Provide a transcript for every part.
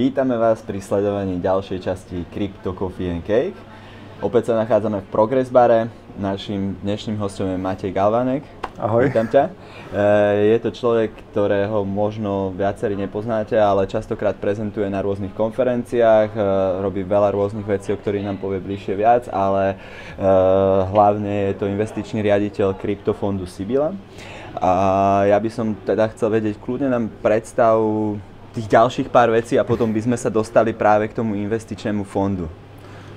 Vítame vás pri sledovaní ďalšej časti Crypto Coffee and Cake. Opäť sa nachádzame v Progress bare. Našim dnešným hostom je Matej Galvanek. Ahoj. Vítam ťa. E, je to človek, ktorého možno viacerí nepoznáte, ale častokrát prezentuje na rôznych konferenciách, e, robí veľa rôznych vecí, o ktorých nám povie bližšie viac, ale e, hlavne je to investičný riaditeľ kryptofondu Sibila. A ja by som teda chcel vedieť, kľudne nám predstav tých ďalších pár vecí a potom by sme sa dostali práve k tomu investičnému fondu.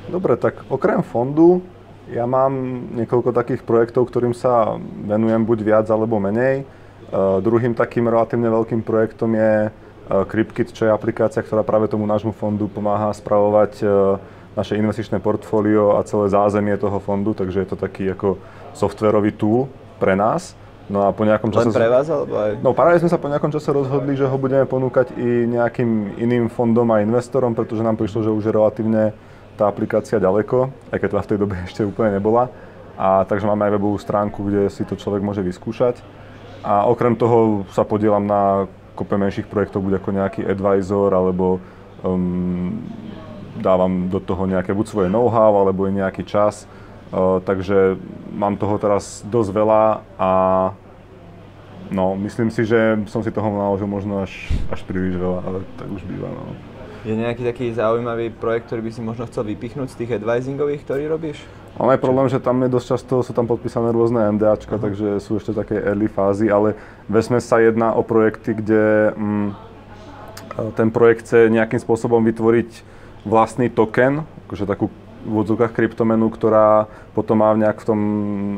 Dobre, tak okrem fondu ja mám niekoľko takých projektov, ktorým sa venujem buď viac alebo menej. Uh, druhým takým relatívne veľkým projektom je uh, CryptKit, čo je aplikácia, ktorá práve tomu nášmu fondu pomáha spravovať uh, naše investičné portfólio a celé zázemie toho fondu, takže je to taký ako softverový tool pre nás. No a po nejakom čase... Len pre vás, alebo aj... No práve sme sa po nejakom čase rozhodli, že ho budeme ponúkať i nejakým iným fondom a investorom, pretože nám prišlo, že už je relatívne tá aplikácia ďaleko, aj keď teda v tej dobe ešte úplne nebola. A takže máme aj webovú stránku, kde si to človek môže vyskúšať. A okrem toho sa podielam na kope menších projektov, buď ako nejaký advisor, alebo um, dávam do toho nejaké buď svoje know-how, alebo nejaký čas. Takže mám toho teraz dosť veľa a no, myslím si, že som si toho naložil možno až, až príliš veľa, ale tak už býva. No. Je nejaký taký zaujímavý projekt, ktorý by si možno chcel vypichnúť z tých advisingových, ktorý robíš? Mám aj problém, že tam je dosť často, sú tam podpísané rôzne NDAčka, uh-huh. takže sú ešte také early fázy, ale vesme sa jedná o projekty, kde mm, ten projekt chce nejakým spôsobom vytvoriť vlastný token, akože takú v odzvukách kryptomenu, ktorá potom má nejak v tom e,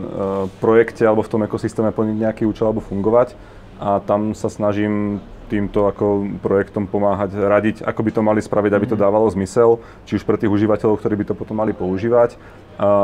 projekte alebo v tom ekosystéme plniť nejaký účel alebo fungovať. A tam sa snažím týmto ako projektom pomáhať, radiť, ako by to mali spraviť, aby to mhm. dávalo zmysel, či už pre tých užívateľov, ktorí by to potom mali používať,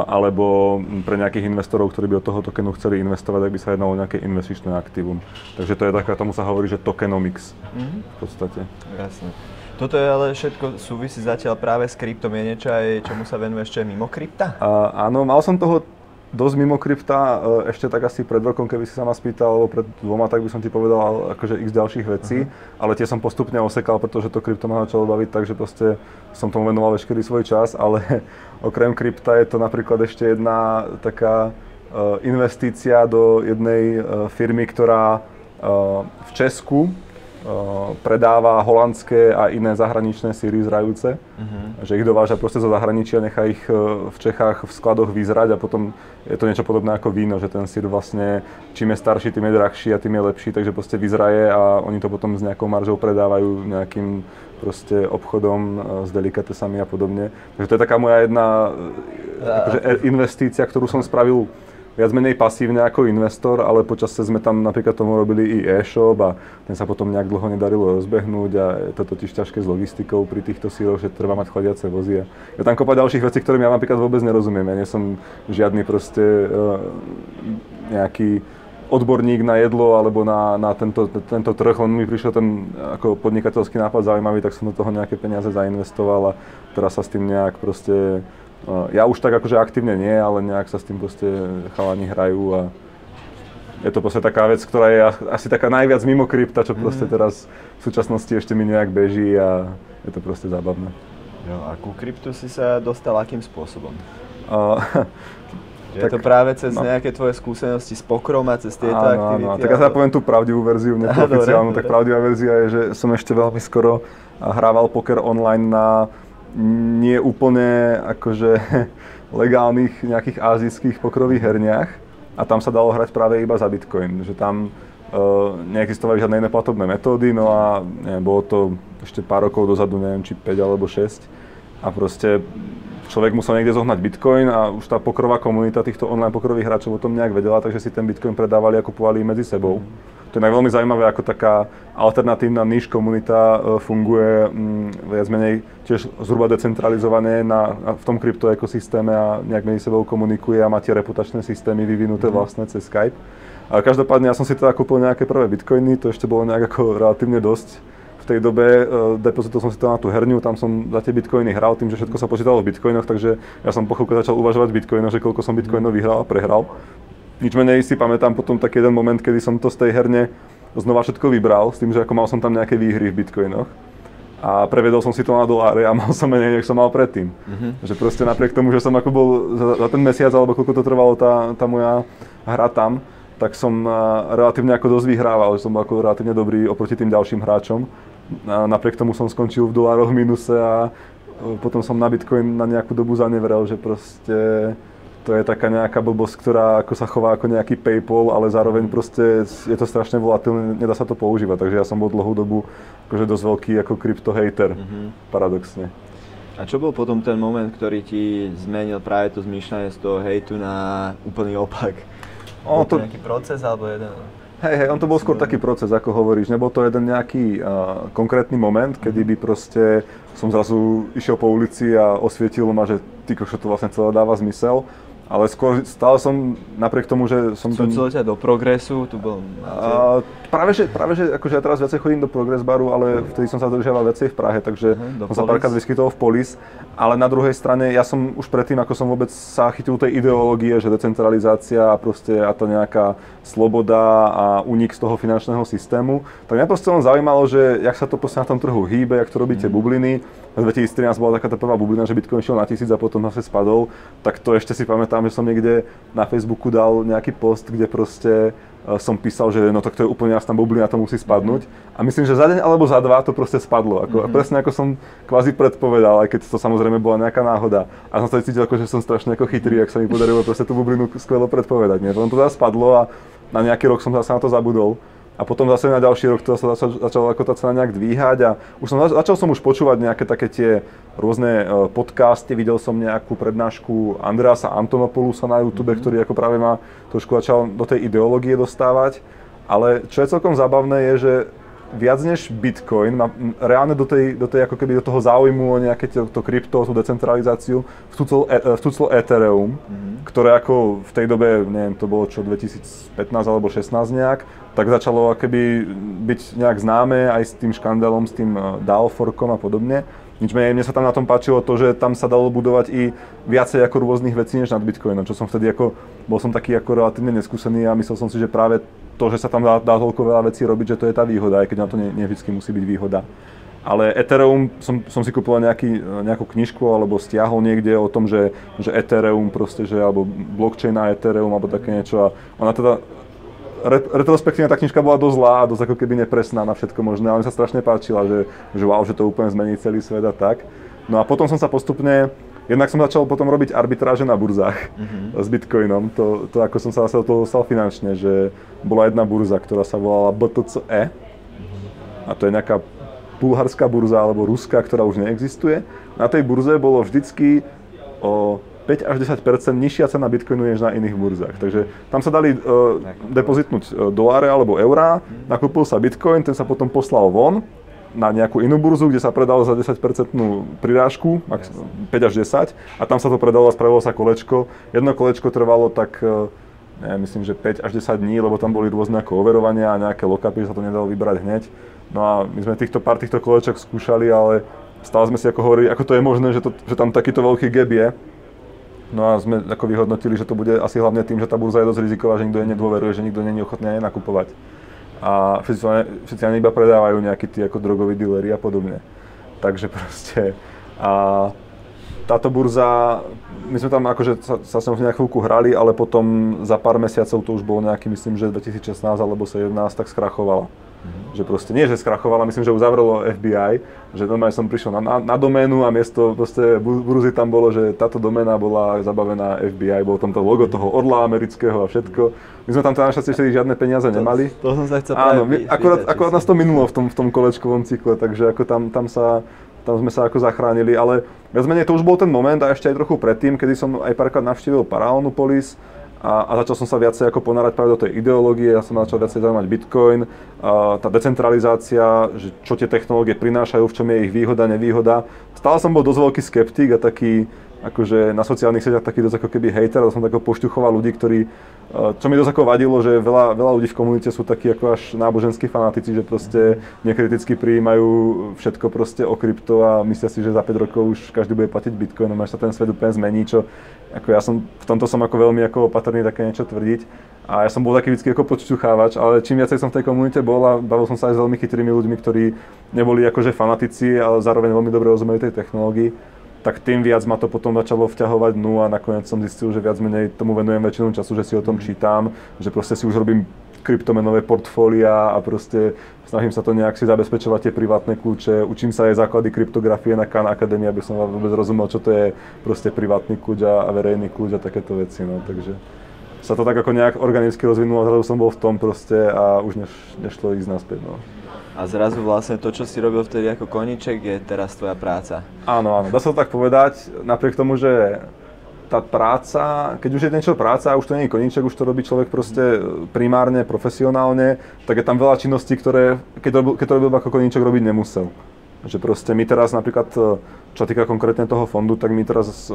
alebo pre nejakých investorov, ktorí by od toho tokenu chceli investovať, ak by sa jednalo o nejaké investičné aktívum. Takže to je taká, tomu sa hovorí, že tokenomics v podstate. Jasne. Toto je ale všetko súvisí zatiaľ práve s kryptom. Je niečo aj, čomu sa venuje ešte mimo krypta? Uh, áno, mal som toho dosť mimo krypta, uh, ešte tak asi pred rokom, keby si sa ma spýtal, alebo pred dvoma, tak by som ti povedal akože x ďalších vecí, uh-huh. ale tie som postupne osekal, pretože to krypto ma začalo baviť, takže proste som tomu venoval veškerý svoj čas, ale okrem krypta je to napríklad ešte jedna taká uh, investícia do jednej uh, firmy, ktorá v Česku predáva holandské a iné zahraničné síry zrajúce. Uh-huh. Že ich dováža proste zo zahraničia, nechá ich e, v Čechách v skladoch vyzrať a potom je to niečo podobné ako víno, že ten sír vlastne čím je starší, tým je drahší a tým je lepší, takže proste vyzraje a oni to potom s nejakou maržou predávajú nejakým proste obchodom e, s delikatesami a podobne. Takže to je taká moja jedna e, akože investícia, ktorú som spravil viac menej pasívne ako investor, ale počasie sme tam napríklad tomu robili i e-shop a ten sa potom nejak dlho nedarilo rozbehnúť a je to totiž ťažké s logistikou pri týchto síroch, že treba mať chladiace vozy. A je tam kopa ďalších vecí, ktorým ja napríklad vôbec nerozumiem. Ja nie som žiadny proste uh, nejaký odborník na jedlo alebo na, na tento, tento trh, len mi prišiel ten ako podnikateľský nápad zaujímavý, tak som do toho nejaké peniaze zainvestoval a teraz sa s tým nejak proste ja už tak akože aktívne nie, ale nejak sa s tým proste chalani hrajú a je to proste taká vec, ktorá je asi taká najviac mimo krypta, čo proste mhm. teraz v súčasnosti ešte mi nejak beží a je to proste zábavné. Jo, a ku kryptu si sa dostal akým spôsobom? Uh, je tak, to práve cez no. nejaké tvoje skúsenosti s pokrom a cez tieto áno, aktivity? Áno, tak ja sa poviem tú pravdivú verziu, neoficiálnu. Tak pravdivá verzia je, že som ešte veľmi skoro hrával poker online na nie úplne akože legálnych nejakých azijských pokrových herniach. A tam sa dalo hrať práve iba za Bitcoin, že tam uh, neexistovali žiadne iné platobné metódy, no a neviem, bolo to ešte pár rokov dozadu, neviem, či 5 alebo 6 a proste človek musel niekde zohnať Bitcoin a už tá pokrová komunita týchto online pokrových hráčov o tom nejak vedela, takže si ten Bitcoin predávali a kupovali medzi sebou. Mm to je veľmi zaujímavé, ako taká alternatívna níž komunita e, funguje mm, viac menej tiež zhruba decentralizované na, v tom kryptoekosystéme a nejak medzi sebou komunikuje a má tie reputačné systémy vyvinuté mm. vlastne cez Skype. Ale každopádne ja som si teda kúpil nejaké prvé bitcoiny, to ešte bolo nejak ako relatívne dosť. V tej dobe uh, depozitol som si to na tú herňu, tam som za tie bitcoiny hral tým, že všetko sa počítalo v bitcoinoch, takže ja som po začal uvažovať v bitcoinoch, že koľko som bitcoinov vyhral a prehral. Nič menej si pamätám potom taký jeden moment, kedy som to z tej herne znova všetko vybral, s tým, že ako mal som tam nejaké výhry v bitcoinoch. a prevedol som si to na doláre a mal som menej, než som mal predtým. Uh-huh. Že proste napriek tomu, že som ako bol za, za ten mesiac, alebo koľko to trvalo tá, tá moja hra tam, tak som relatívne ako dosť vyhrával, že som bol ako relatívne dobrý oproti tým ďalším hráčom. Napriek tomu som skončil v dolároch minuse a e, potom som na Bitcoin na nejakú dobu zanevrel, že proste to je taká nejaká blbosť, ktorá ako sa chová ako nejaký PayPal, ale zároveň proste je to strašne volatilné, nedá sa to používať. Takže ja som bol dlhú dobu akože dosť veľký ako krypto-hater, mm-hmm. paradoxne. A čo bol potom ten moment, ktorý ti zmenil práve to zmýšľanie z toho hejtu na úplný opak? O, bol to nejaký proces alebo jeden... Hej, hej, on to bol skôr taký proces, ako hovoríš. Nebol to jeden nejaký uh, konkrétny moment, kedy by proste som zrazu išiel po ulici a osvietilo ma, že ty to vlastne celé dáva zmysel ale skôr stále som, napriek tomu, že som... Súcil ťa do progresu, tu bol... A, práve, že, práve, že akože ja teraz viacej chodím do progres baru, ale vtedy som sa držal viacej v Prahe, takže uh-huh, som sa párkrát vyskytol v Polis. Ale na druhej strane, ja som už predtým, ako som vôbec sa chytil tej ideológie, že decentralizácia a proste a to nejaká sloboda a unik z toho finančného systému, tak mňa proste len zaujímalo, že jak sa to proste na tom trhu hýbe, jak to robíte uh-huh. bubliny. V 2013 bola taká tá prvá bublina, že Bitcoin šiel na tisíc a potom zase spadol, tak to ešte si pamätám, že som niekde na Facebooku dal nejaký post, kde proste e, som písal, že no tak to je úplne jasná bublina, to musí spadnúť. A myslím, že za deň alebo za dva to proste spadlo. Ako, mm-hmm. Presne ako som kvázi predpovedal, aj keď to samozrejme bola nejaká náhoda. A som sa cítil, ako, že som strašne ako chytrý, ak sa mi podarilo proste tú bublinu skvelo predpovedať. Nie? To zase spadlo a na nejaký rok som zase na to zabudol a potom zase na ďalší rok to sa začal, začal ako tá cena nejak dvíhať a už som, začal som už počúvať nejaké také tie rôzne e, podcasty, videl som nejakú prednášku Andreasa Antonopoulosa na YouTube, mm-hmm. ktorý ako práve ma trošku začal do tej ideológie dostávať, ale čo je celkom zábavné je, že viac než Bitcoin, má reálne do tej, do tej ako keby do toho záujmu o nejaké to, to krypto, tú decentralizáciu, vstúcol, e, Ethereum, mm-hmm. ktoré ako v tej dobe, neviem, to bolo čo 2015 alebo 16 nejak, tak začalo keby byť nejak známe aj s tým škandálom, s tým e, DAO forkom a podobne. Nič menej, mne sa tam na tom páčilo to, že tam sa dalo budovať i viacej ako rôznych vecí než nad Bitcoinom, čo som vtedy ako, bol som taký ako relatívne neskúsený a myslel som si, že práve to, že sa tam dá, dá toľko veľa vecí robiť, že to je tá výhoda, aj keď na to nie, nie vždy musí byť výhoda. Ale Ethereum, som, som si kúpil nejaký, nejakú knižku alebo stiahol niekde o tom, že, že Ethereum proste, že, alebo blockchain na Ethereum alebo také niečo a ona teda retrospektívne tá knižka bola dosť zlá a dosť ako keby nepresná na všetko možné, ale mi sa strašne páčila, že, že wow, že to úplne zmení celý svet a tak. No a potom som sa postupne, jednak som začal potom robiť arbitráže na burzách mm-hmm. s Bitcoinom, to, to ako som sa zase do toho dostal finančne, že bola jedna burza, ktorá sa volala BTCE mm-hmm. a to je nejaká bulharská burza alebo ruská, ktorá už neexistuje. Na tej burze bolo vždycky o 5 až 10 nižšia cena Bitcoinu než na iných burzách. Takže tam sa dali uh, depozitnúť uh, doláre alebo eurá, nakúpil sa Bitcoin, ten sa potom poslal von na nejakú inú burzu, kde sa predal za 10% prirážku, 5 až 10, a tam sa to predalo a spravilo sa kolečko. Jedno kolečko trvalo tak, neviem, myslím, že 5 až 10 dní, lebo tam boli rôzne ako overovania a nejaké lockupy, sa to nedalo vybrať hneď. No a my sme týchto pár týchto kolečok skúšali, ale stále sme si ako hovorili, ako to je možné, že, to, že tam takýto veľký gap je No a sme ako vyhodnotili, že to bude asi hlavne tým, že tá burza je dosť riziková, že nikto jej nedôveruje, že nikto není ochotný aj nakupovať. A všetci, ani iba predávajú nejakí tí ako drogoví dealeri a podobne. Takže proste... A táto burza, my sme tam akože sa, sa v nejakú chvíľku hrali, ale potom za pár mesiacov to už bolo nejaký, myslím, že 2016 alebo 2017, tak skrachovala. Mm-hmm. Že proste nie, že skrachovala, myslím, že uzavrelo FBI, že normálne som prišiel na, na, na doménu a miesto proste Buruzy tam bolo, že táto doména bola zabavená FBI, bolo tam to logo toho orla amerického a všetko. My sme tam teda našťastie vtedy žiadne peniaze to, nemali. To som sa chcel Áno, my, akurát, akurát nás to minulo v tom, v tom kolečkovom cykle, takže ako tam, tam sa tam sme sa ako zachránili, ale viac menej to už bol ten moment a ešte aj trochu predtým, kedy som aj párkrát navštívil Paralelnú polis, a, a začal som sa viacej ako ponárať práve do tej ideológie, ja som začal viacej zaujímať Bitcoin, a tá decentralizácia, že čo tie technológie prinášajú, v čom je ich výhoda, nevýhoda. Stále som bol dosť veľký skeptik a taký, akože na sociálnych sieťach taký dosť ako keby ale som tak pošťuchoval ľudí, ktorí, čo mi dosť ako vadilo, že veľa, veľa ľudí v komunite sú takí ako až náboženskí fanatici, že proste nekriticky prijímajú všetko proste o krypto a myslia si, že za 5 rokov už každý bude platiť bitcoinom, až sa ten svet úplne zmení, čo ako ja som, v tomto som ako veľmi ako opatrný také niečo tvrdiť. A ja som bol taký vždy ako podšťuchávač, ale čím viacej som v tej komunite bol a bavil som sa aj s veľmi chytrými ľuďmi, ktorí neboli akože fanatici, ale zároveň veľmi dobre rozumeli tej technológii, tak tým viac ma to potom začalo vťahovať dnu a nakoniec som zistil, že viac menej tomu venujem väčšinu času, že si o tom čítam, že proste si už robím kryptomenové portfólia a proste snažím sa to nejak si zabezpečovať tie privátne kľúče, učím sa aj základy kryptografie na Khan Academy, aby som vôbec rozumel, čo to je proste privátny kľúč a verejný kľúč a takéto veci, no, takže sa to tak ako nejak organicky rozvinulo, zrazu som bol v tom proste a už neš, nešlo ísť naspäť, no. A zrazu vlastne to, čo si robil vtedy ako koníček, je teraz tvoja práca. Áno, áno, dá sa to tak povedať, napriek tomu, že tá práca, keď už je niečo práca a už to nie je koníček, už to robí človek proste primárne, profesionálne, tak je tam veľa činností, ktoré, keď, robil, keď to robil ako koníček, robiť nemusel. Že proste my teraz napríklad, čo týka konkrétne toho fondu, tak my teraz e,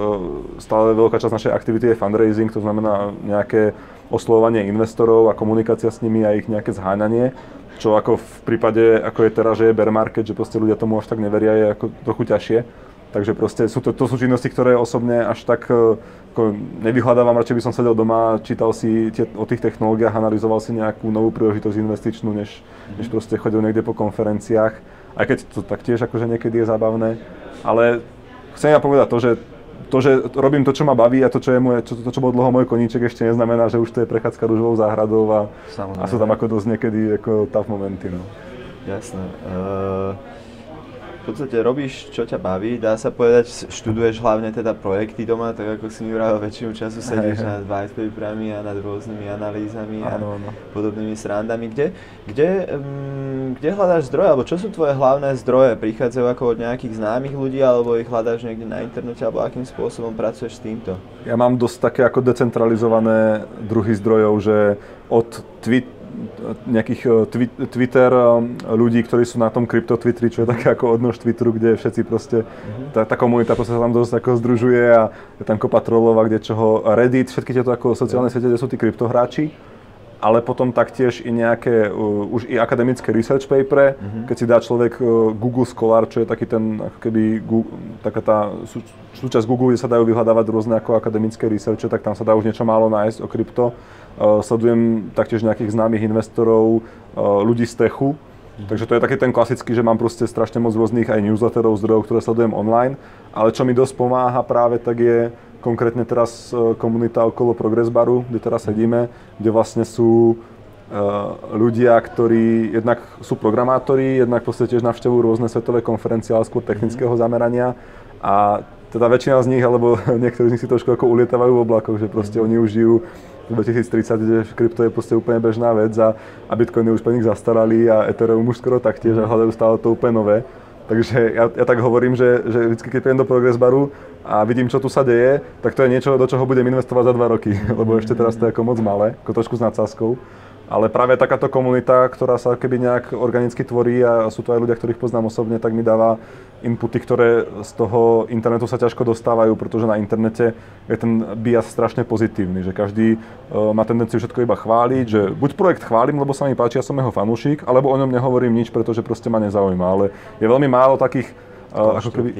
stále veľká časť našej aktivity je fundraising, to znamená nejaké oslovovanie investorov a komunikácia s nimi a ich nejaké zháňanie čo ako v prípade, ako je teraz, že je bear market, že proste ľudia tomu až tak neveria, je ako trochu ťažšie. Takže proste sú to, to sú činnosti, ktoré osobne až tak e, ako nevyhľadávam, radšej by som sedel doma, čítal si tie, o tých technológiách, analyzoval si nejakú novú príležitosť investičnú, než, než proste chodil niekde po konferenciách. Aj keď to taktiež akože niekedy je zábavné. Ale chcem ja povedať to, že to, že robím to, čo ma baví a to, čo, je moje, čo, to, čo bol dlho môj koníček, ešte neznamená, že už to je prechádzka rúžovou záhradou a, a sú tam ako dosť niekedy ako tough momenty. No. Jasné. Uh v podstate robíš, čo ťa baví, dá sa povedať, študuješ hlavne teda projekty doma, tak ako si mi vravel, väčšinu času sedíš nad white paperami a nad rôznymi analýzami a ano, ano. podobnými srandami. Kde, kde, um, kde hľadáš zdroje, alebo čo sú tvoje hlavné zdroje? Prichádzajú ako od nejakých známych ľudí, alebo ich hľadáš niekde na internete, alebo akým spôsobom pracuješ s týmto? Ja mám dosť také ako decentralizované druhy zdrojov, že od tweet, nejakých e, twi- Twitter e, ľudí, ktorí sú na tom krypto Twitteri, čo je také ako odnož Twitteru, kde všetci proste, mm-hmm. tá, tá komunita proste sa tam dosť ako združuje a je tam kopa trollov a kde čoho, Reddit, všetky tieto ako sociálne siete, kde sú tí kryptohráči ale potom taktiež i nejaké uh, už i akademické research paper, mm-hmm. keď si dá človek uh, Google Scholar, čo je taký ten, ako keby, Google, taká tá sú, súčasť Google, kde sa dajú vyhľadávať rôzne ako akademické researche, tak tam sa dá už niečo málo nájsť o krypto. Uh, sledujem taktiež nejakých známych investorov, uh, ľudí z techu, mm-hmm. takže to je taký ten klasický, že mám proste strašne moc rôznych aj newsletterov, zdrojov, ktoré sledujem online, ale čo mi dosť pomáha práve, tak je konkrétne teraz e, komunita okolo Progress Baru, kde teraz sedíme, kde vlastne sú e, ľudia, ktorí jednak sú programátori, jednak proste tiež navštevujú rôzne svetové konferencie, ale skôr technického mhm. zamerania. A teda väčšina z nich, alebo niektorí z nich si trošku ako ulietávajú v oblakoch, že proste oni už žijú v 2030, kde krypto je proste úplne bežná vec a, a bitcoiny už pre nich zastarali a Ethereum už skoro taktiež a hľadajú stále to úplne nové. Takže ja, ja tak hovorím, že, že vždy, keď prídem do Progress baru a vidím, čo tu sa deje, tak to je niečo, do čoho budem investovať za dva roky, lebo ešte teraz to je ako moc malé, ako trošku s nadsázkou. Ale práve takáto komunita, ktorá sa keby nejak organicky tvorí a sú to aj ľudia, ktorých poznám osobne, tak mi dáva inputy, ktoré z toho internetu sa ťažko dostávajú, pretože na internete je ten bias strašne pozitívny, že každý uh, má tendenciu všetko iba chváliť, že buď projekt chválim, lebo sa mi páči, ja som jeho fanúšik, alebo o ňom nehovorím nič, pretože proste ma nezaujíma. Ale je veľmi málo takých Uh, ako keby,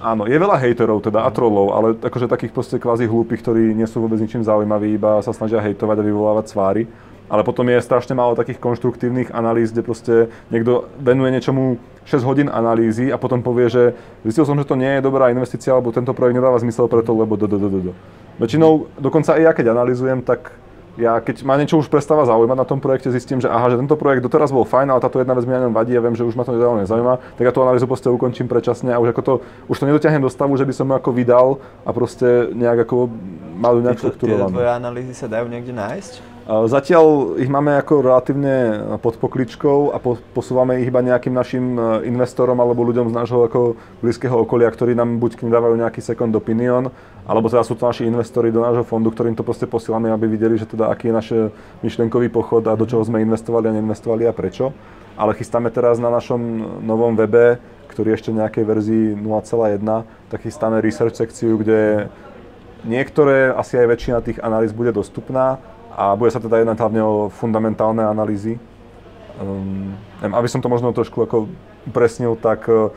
áno, je veľa hejterov teda a trollov, ale akože takých proste kvázi hlúpych, ktorí nie sú vôbec ničím zaujímaví, iba sa snažia hejtovať a vyvolávať sváry ale potom je strašne málo takých konštruktívnych analýz, kde proste niekto venuje niečomu 6 hodín analýzy a potom povie, že zistil som, že to nie je dobrá investícia, alebo tento projekt nedáva zmysel preto, lebo do, do, do, do. Väčšinou, dokonca aj ja keď analýzujem, tak ja keď ma niečo už prestáva zaujímať na tom projekte, zistím, že aha, že tento projekt doteraz bol fajn, ale táto jedna vec mi na ňom vadí a viem, že už ma to nedávno nezaujíma, tak ja tú analýzu proste ukončím predčasne a už ako to, už to nedotiahnem do stavu, že by som ju ako vydal a proste nejak ako mal nejak štruktúrovanú. tvoje analýzy sa dajú niekde nájsť? Zatiaľ ich máme ako relatívne pod pokličkou a posúvame ich iba nejakým našim e, investorom alebo ľuďom z nášho ako blízkeho okolia, ktorí nám buď kým dávajú nejaký second opinion, alebo teda sú to naši investori do nášho fondu, ktorým to proste posielame, aby videli, že teda aký je náš myšlenkový pochod a do čoho sme investovali a neinvestovali a prečo. Ale chystáme teraz na našom novom webe, ktorý je ešte v nejakej verzii 0.1, tak chystáme research sekciu, kde niektoré, asi aj väčšina tých analýz bude dostupná, a bude sa teda jednať hlavne o fundamentálne analýzy. Um, aby som to možno trošku ako upresnil, tak uh,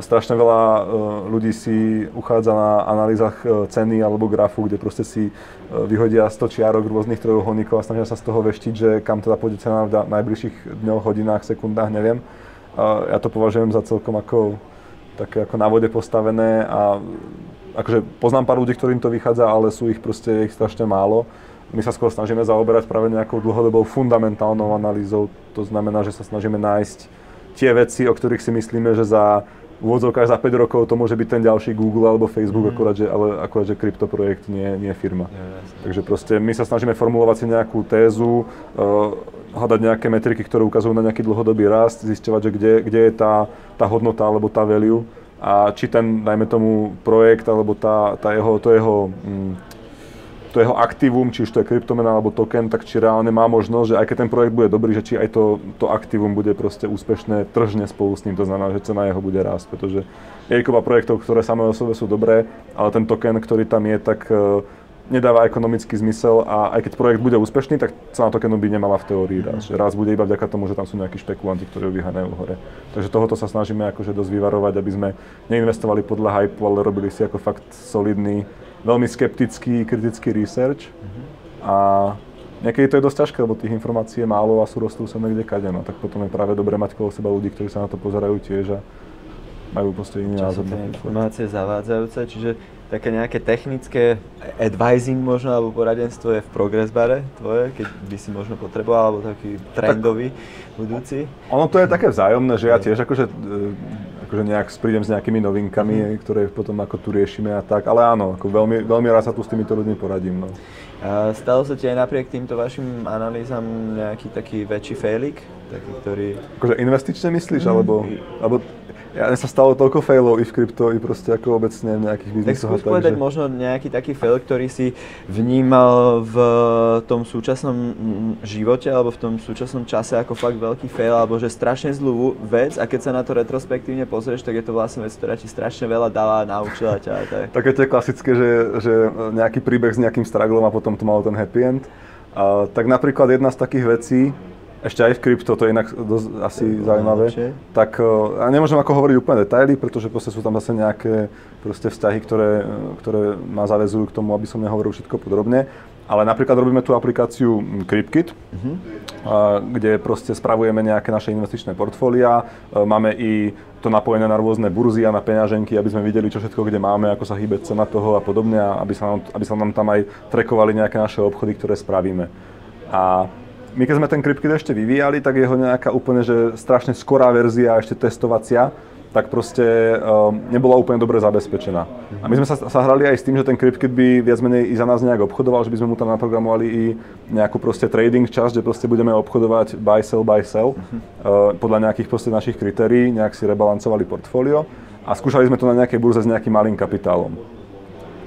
strašne veľa uh, ľudí si uchádza na analýzach uh, ceny alebo grafu, kde proste si vyhodia 100 čiarok rôznych trojuholníkov a snažia sa z toho veštiť, že kam teda pôjde cena v najbližších dňoch, hodinách, sekundách, neviem. Ja to považujem za celkom ako také ako na vode postavené a akože poznám pár ľudí, ktorým to vychádza, ale sú ich proste ich strašne málo. My sa skôr snažíme zaoberať práve nejakou dlhodobou fundamentálnou analýzou. To znamená, že sa snažíme nájsť tie veci, o ktorých si myslíme, že za v úvodzovkách za 5 rokov to môže byť ten ďalší Google alebo Facebook, mm. akurát, že, ale akurát, že kryptoprojekt nie, nie firma. Ja, Takže proste my sa snažíme formulovať si nejakú tézu, uh, hľadať nejaké metriky, ktoré ukazujú na nejaký dlhodobý rast, zisťovať, že kde, kde je tá, tá hodnota alebo tá value a či ten, dajme tomu, projekt alebo tá, tá jeho, to jeho mm, to jeho aktívum, či už to je kryptomena alebo token, tak či reálne má možnosť, že aj keď ten projekt bude dobrý, že či aj to, to aktívum bude proste úspešné tržne spolu s ním, to znamená, že cena jeho bude rásť, pretože je projektov, ktoré samé o sebe sú dobré, ale ten token, ktorý tam je, tak uh, nedáva ekonomický zmysel a aj keď projekt bude úspešný, tak cena tokenu by nemala v teórii rásť. Že raz bude iba vďaka tomu, že tam sú nejakí špekulanti, ktorí ho vyháňajú hore. Takže tohoto sa snažíme akože dosť vyvarovať, aby sme neinvestovali podľa hypu, ale robili si ako fakt solidný veľmi skeptický, kritický research a niekedy to je dosť ťažké, lebo tých informácií je málo a sú rostú sa niekde kade, no tak potom je práve dobre mať kolo seba ľudí, ktorí sa na to pozerajú tiež a majú proste iný názor. informácie zavádzajúce, čiže také nejaké technické advising možno, alebo poradenstvo je v progress bare tvoje, keď by si možno potreboval, alebo taký trendový tak, budúci? Ono to je také vzájomné, že ja tiež akože akože nejak prídem s nejakými novinkami, mm. ktoré potom ako tu riešime a tak, ale áno, ako veľmi, veľmi rád sa tu s týmito ľuďmi poradím. No. A stalo sa ti aj napriek týmto vašim analýzam nejaký taký väčší failik? Taký, ktorý... Akože investične myslíš, mm. alebo, alebo ja sa stalo toľko failov i v krypto, i proste ako obecne v nejakých biznisoch. Tak skús povedať že... možno nejaký taký fail, ktorý si vnímal v tom súčasnom živote alebo v tom súčasnom čase ako fakt veľký fail, alebo že strašne zlú vec a keď sa na to retrospektívne pozrieš, tak je to vlastne vec, ktorá ti strašne veľa dala, naučila ťa. Tak. Také to je klasické, že, že nejaký príbeh s nejakým strugglom a potom to malo ten happy end. A, tak napríklad jedna z takých vecí, ešte aj v krypto, to je inak dosť asi zaujímavé, tak ja nemôžem ako hovoriť úplne detaily, pretože proste sú tam zase nejaké proste vzťahy, ktoré, ktoré ma zavezujú k tomu, aby som nehovoril všetko podrobne. Ale napríklad robíme tú aplikáciu CryptKit, uh-huh. kde proste spravujeme nejaké naše investičné portfólia. E, máme i to napojené na rôzne burzy a na peňaženky, aby sme videli, čo všetko kde máme, ako sa hýbe cena toho a podobne, a aby sa nám, aby sa nám tam aj trekovali nejaké naše obchody, ktoré spravíme. A my keď sme ten CryptKit ešte vyvíjali, tak jeho nejaká úplne, že strašne skorá verzia, ešte testovacia, tak proste um, nebola úplne dobre zabezpečená. A my sme sa, sa hrali aj s tým, že ten CryptKit by viac menej i za nás nejak obchodoval, že by sme mu tam naprogramovali i nejakú proste trading časť, že proste budeme obchodovať buy, sell, buy, sell uh-huh. uh, podľa nejakých proste našich kritérií, nejak si rebalancovali portfólio a skúšali sme to na nejakej burze s nejakým malým kapitálom.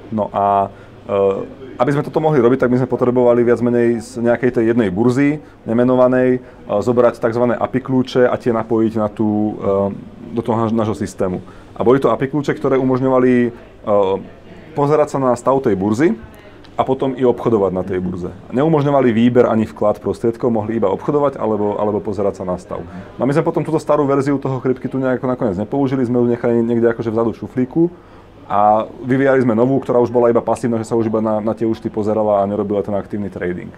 No a uh, aby sme toto mohli robiť, tak my sme potrebovali viac menej z nejakej tej jednej burzy nemenovanej zobrať tzv. API kľúče a tie napojiť na tú, e, do toho nášho systému. A boli to API kľúče, ktoré umožňovali e, pozerať sa na stav tej burzy a potom i obchodovať na tej burze. Neumožňovali výber ani vklad prostriedkov, mohli iba obchodovať alebo, alebo pozerať sa na stav. No my sme potom túto starú verziu toho CryptKitu nejako nakoniec nepoužili, sme ju nechali niekde akože vzadu v šuflíku a vyvíjali sme novú, ktorá už bola iba pasívna, že sa už iba na, na tie účty pozerala a nerobila ten aktívny trading.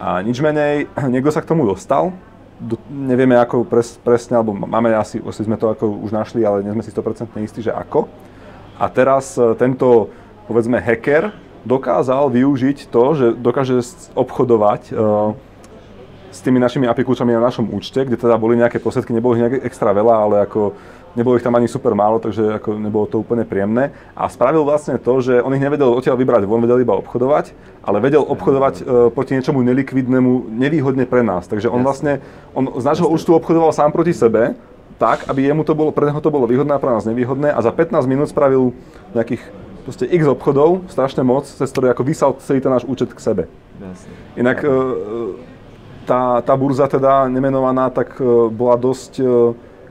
A nič menej, niekto sa k tomu dostal, do, nevieme ako pres, presne, alebo máme asi, asi sme to ako už našli, ale nie sme si 100% istí, že ako. A teraz e, tento, povedzme, hacker dokázal využiť to, že dokáže obchodovať uh, s tými našimi API na našom účte, kde teda boli nejaké posledky, nebolo ich nejak extra veľa, ale ako nebolo ich tam ani super málo, takže ako nebolo to úplne príjemné. A spravil vlastne to, že on ich nevedel odtiaľ vybrať von, vedel iba obchodovať, ale vedel obchodovať uh, proti niečomu nelikvidnému nevýhodne pre nás. Takže on vlastne, on z nášho účtu obchodoval sám proti sebe, tak, aby jemu to bolo, pre neho to bolo výhodné a pre nás nevýhodné a za 15 minút spravil nejakých proste x obchodov, strašne moc, cez ktoré ako vysal celý ten náš účet k sebe. Inak uh, tá, tá burza teda nemenovaná, tak bola dosť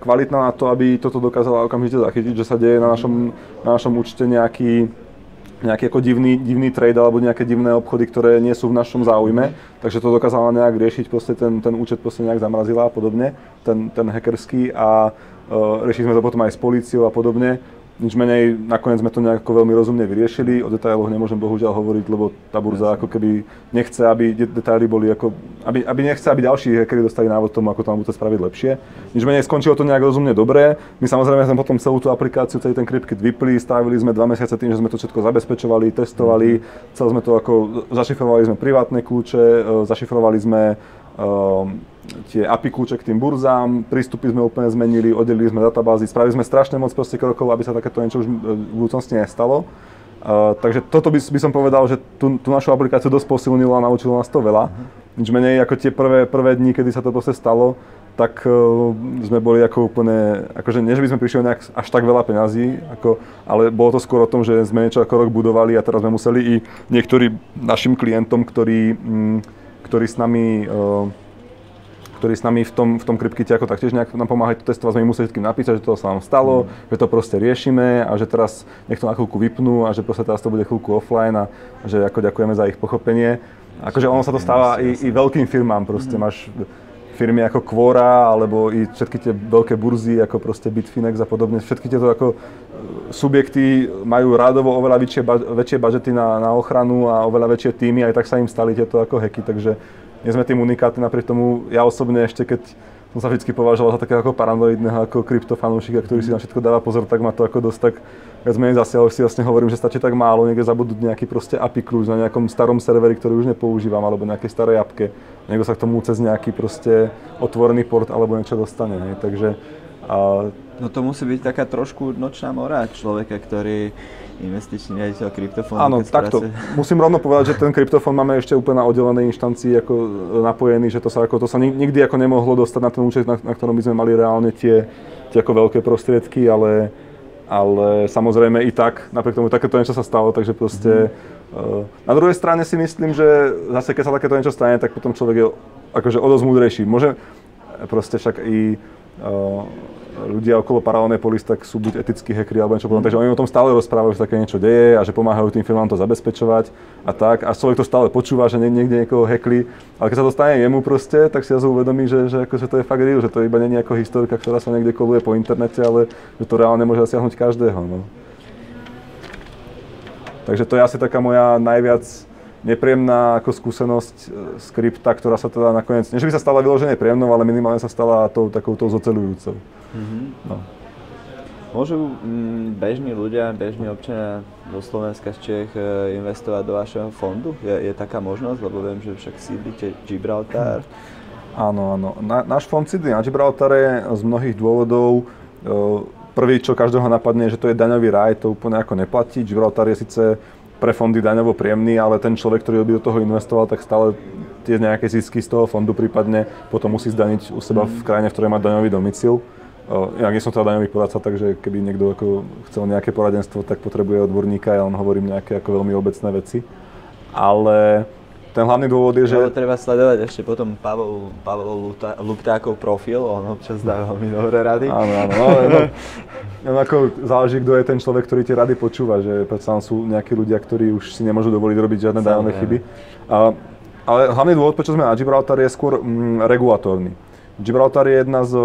kvalitná na to, aby toto dokázala okamžite zachytiť, že sa deje na našom, na našom účte nejaký nejaký ako divný, divný trade alebo nejaké divné obchody, ktoré nie sú v našom záujme. Takže to dokázala nejak riešiť, proste ten, ten účet proste nejak zamrazila a podobne, ten, ten hackerský a uh, riešili sme to potom aj s políciou a podobne. Nič menej, nakoniec sme to nejako veľmi rozumne vyriešili. O detailoch nemôžem bohužiaľ hovoriť, lebo tá burza ako keby nechce, aby detaily boli ako, aby, aby nechce, aby ďalší hackeri dostali návod tomu, ako to bude spraviť lepšie. Nič menej skončilo to nejak rozumne dobre. My samozrejme sme potom celú tú aplikáciu, celý ten CryptKit vypli, stavili sme dva mesiace tým, že sme to všetko zabezpečovali, testovali, celé sme to ako, zašifrovali sme privátne kľúče, e, zašifrovali sme tie API kľúče k tým burzám, prístupy sme úplne zmenili, oddelili sme databázy, spravili sme strašne moc proste krokov, aby sa takéto niečo už v budúcnosti nestalo. Uh, takže toto by, by som povedal, že tú, tú našu aplikáciu dosť posilnilo a naučilo nás to veľa. Uh-huh. Nič menej ako tie prvé, prvé dni, kedy sa to proste stalo, tak uh, sme boli ako úplne, akože nie, že by sme prišli nejak až tak veľa peňazí, ako, ale bolo to skôr o tom, že sme niečo ako rok budovali a teraz sme museli i niektorým našim klientom, ktorí, mm, ktorí s nami uh, ktorí s nami v tom, v tom kryptkite ako taktiež nejak nám pomáhajú testovať, sme im museli napísať, že to sa nám stalo, mm. že to proste riešime a že teraz nech to na chvíľku vypnú a že proste teraz to bude chvíľku offline a že ako ďakujeme za ich pochopenie. Akože ono sa to stáva i, i veľkým firmám, proste mm. máš firmy ako Quora, alebo i všetky tie veľké burzy, ako proste Bitfinex a podobne, všetky tieto ako e, subjekty majú rádovo oveľa väčšie, väčšie budžety na, na ochranu a oveľa väčšie týmy, aj tak sa im stali tieto ako hacky, takže nie sme tým unikátni, napriek tomu ja osobne ešte keď som sa vždy považoval za takého ako paranoidného, ako kryptofanúšika, ktorý si na všetko dáva pozor, tak ma to ako dosť tak viac menej zasiahlo, si vlastne hovorím, že stačí tak málo niekde zabudnúť nejaký proste API kľúč na nejakom starom serveri, ktorý už nepoužívam, alebo nejakej starej apke. Niekto sa k tomu cez nejaký proste otvorený port alebo niečo dostane. Ne? Takže a... No to musí byť taká trošku nočná mora človeka, ktorý investičný riaditeľ kryptofónu. Áno, takto. Práce... Musím rovno povedať, že ten kryptofón máme ešte úplne na oddelenej inštancii ako napojený, že to sa, ako, to sa nikdy ako nemohlo dostať na ten účet, na, na ktorom by sme mali reálne tie, tie ako veľké prostriedky, ale, ale samozrejme i tak, napriek tomu takéto niečo sa stalo, takže proste mm. na druhej strane si myslím, že zase keď sa takéto niečo stane, tak potom človek je akože o dosť múdrejší. Môže proste však i uh, ľudia okolo paralelnej polis tak sú buď etickí hackeri alebo niečo podobné. Takže oni o tom stále rozprávajú, že také niečo deje a že pomáhajú tým firmám to zabezpečovať a tak. A človek to stále počúva, že niekde niekoho hackli. Ale keď sa to stane jemu proste, tak si zase uvedomí, že, že, ako, to je fakt real, že to iba nie je ako historka, ktorá sa niekde koluje po internete, ale že to reálne môže zasiahnuť každého. No. Takže to je asi taká moja najviac nepríjemná ako skúsenosť e, z krypta, ktorá sa teda nakoniec, nie že by sa stala vyložené príjemnou, ale minimálne sa stala tou takouto zocelujúcou. Mm-hmm. No. Môžu mm, bežní ľudia, bežní občania do Slovenska z Čech e, investovať do vašeho fondu? Je, je taká možnosť? Lebo viem, že však sídlite Gibraltar. Áno, áno. Na, náš fond sídli na Gibraltare z mnohých dôvodov. E, prvý, čo každého napadne, že to je daňový raj, to úplne ako neplatí. Gibraltar je síce pre fondy daňovo príjemný, ale ten človek, ktorý by do toho investoval, tak stále tie nejaké zisky z toho fondu prípadne potom musí zdaniť u seba v krajine, v ktorej má daňový domicil. Ja nie som teda daňový poradca, takže keby niekto ako chcel nejaké poradenstvo, tak potrebuje odborníka, ja len hovorím nejaké ako veľmi obecné veci. Ale ten hlavný dôvod je, že... No, treba sledovať ešte potom Pavol, Pavol Luptákov profil, on občas dá veľmi dobré rady. Áno, áno, no, no, no, ako záleží, kto je ten človek, ktorý tie rady počúva, že predsa sú nejakí ľudia, ktorí už si nemôžu dovoliť robiť žiadne dávne chyby. A, ale hlavný dôvod, prečo sme na Gibraltar, je skôr mm, regulatórny. Gibraltar je jedna z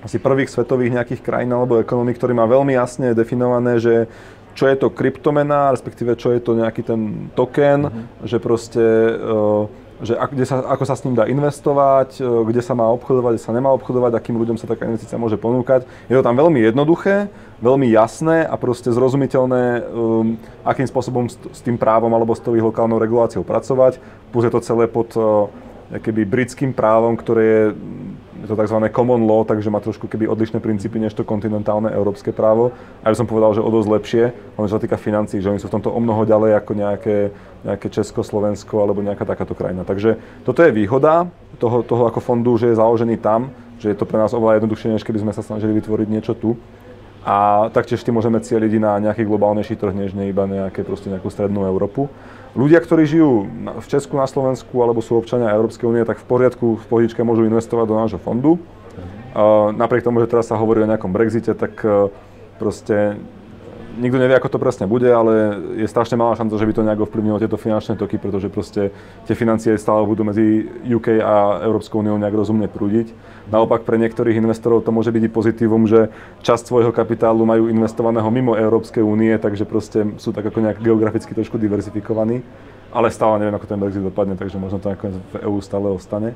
asi prvých svetových nejakých krajín alebo ekonomík, ktorý má veľmi jasne definované, že čo je to kryptomena, respektíve čo je to nejaký ten token, mm-hmm. že proste, uh, že ak, kde sa, ako sa s ním dá investovať, uh, kde sa má obchodovať, kde sa nemá obchodovať, akým ľuďom sa taká investícia môže ponúkať. Je to tam veľmi jednoduché, veľmi jasné a proste zrozumiteľné, um, akým spôsobom s, s tým právom alebo s tou lokálnou reguláciou pracovať. Plus je to celé pod keby britským právom, ktoré je to tzv. common law, takže má trošku keby odlišné princípy než to kontinentálne európske právo. A ja som povedal, že o dosť lepšie, len čo sa týka financií, že oni sú v tomto o mnoho ďalej ako nejaké, nejaké Česko, Slovensko alebo nejaká takáto krajina. Takže toto je výhoda toho, toho ako fondu, že je založený tam, že je to pre nás oveľa jednoduchšie, než keby sme sa snažili vytvoriť niečo tu. A taktiež tým môžeme cieliť na nejaký globálnejší trh, než iba nejaké, proste nejakú strednú Európu. Ľudia, ktorí žijú v Česku, na Slovensku alebo sú občania Európskej únie, tak v poriadku, v pohodičke môžu investovať do nášho fondu. Napriek tomu, že teraz sa hovorí o nejakom Brexite, tak uh, proste nikto nevie, ako to presne bude, ale je strašne malá šanca, že by to nejak ovplyvnilo tieto finančné toky, pretože proste tie financie stále budú medzi UK a Európskou úniou nejak rozumne prúdiť. Naopak pre niektorých investorov to môže byť i pozitívum, že časť svojho kapitálu majú investovaného mimo Európskej únie, takže proste sú tak ako nejak geograficky trošku diverzifikovaní. Ale stále neviem, ako ten Brexit dopadne, takže možno to nakoniec v EÚ stále ostane.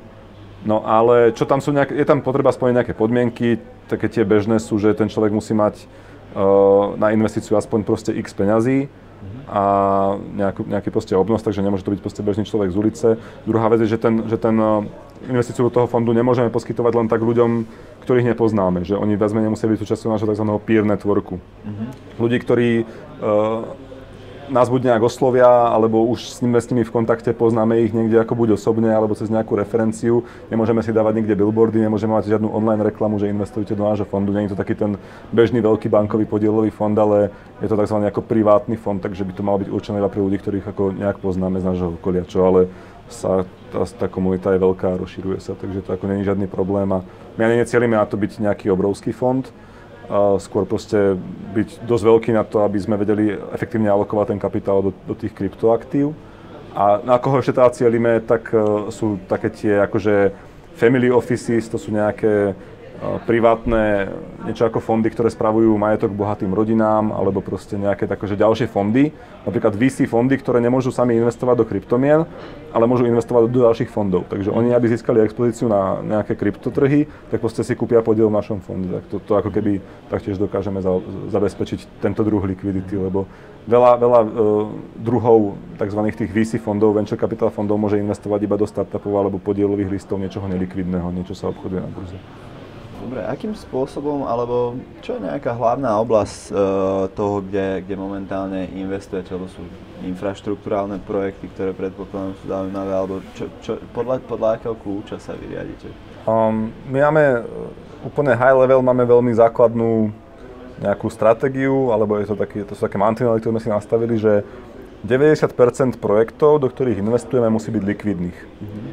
No ale čo tam sú nejaké, je tam potreba splniť nejaké podmienky, také tie bežné sú, že ten človek musí mať na investíciu aspoň proste x peňazí a nejaký, nejaký proste obnos, takže nemôže to byť proste bežný človek z ulice. Druhá vec je, že ten, že ten uh, investíciu do toho fondu nemôžeme poskytovať len tak ľuďom, ktorých nepoznáme, že oni viac menej musia byť súčasťou nášho tzv. peer networku. Mm-hmm. Ľudí, ktorí uh, nás buď nejak oslovia, alebo už s nimi, s nimi v kontakte poznáme ich niekde ako buď osobne, alebo cez nejakú referenciu. Nemôžeme si dávať nikde billboardy, nemôžeme mať žiadnu online reklamu, že investujete do nášho fondu. Je to taký ten bežný veľký bankový podielový fond, ale je to tzv. ako privátny fond, takže by to malo byť určené iba pre ľudí, ktorých ako nejak poznáme z nášho okolia, čo ale sa tá, tá komunita je veľká a rozširuje sa, takže to ako není žiadny problém a my ani necielime na to byť nejaký obrovský fond, skôr proste byť dosť veľký na to, aby sme vedeli efektívne alokovať ten kapitál do, do tých kryptoaktív. A na koho ešte teda cieľime, tak uh, sú také tie akože family offices, to sú nejaké privátne, niečo ako fondy, ktoré spravujú majetok bohatým rodinám, alebo proste nejaké také ďalšie fondy, napríklad VC fondy, ktoré nemôžu sami investovať do kryptomien, ale môžu investovať do ďalších fondov. Takže oni, aby získali expozíciu na nejaké kryptotrhy, tak proste si kúpia podiel v našom fonde. Tak to, to ako keby taktiež dokážeme za, zabezpečiť tento druh likvidity, lebo veľa, veľa uh, druhov tzv. tých VC fondov, venture capital fondov môže investovať iba do startupov alebo podielových listov niečoho nelikvidného, niečo sa obchoduje na burze. Dobre, akým spôsobom, alebo čo je nejaká hlavná oblasť uh, toho, kde, kde momentálne investujete, lebo sú infraštruktúrálne projekty, ktoré predpokladám sú zaujímavé, alebo čo, čo, podľa, podľa akého kľúča sa vyriadite? Um, my máme e, úplne high level, máme veľmi základnú nejakú stratégiu, alebo je to, taký, to sú také mantinely, ktoré sme si nastavili, že 90% projektov, do ktorých investujeme, musí byť likvidných.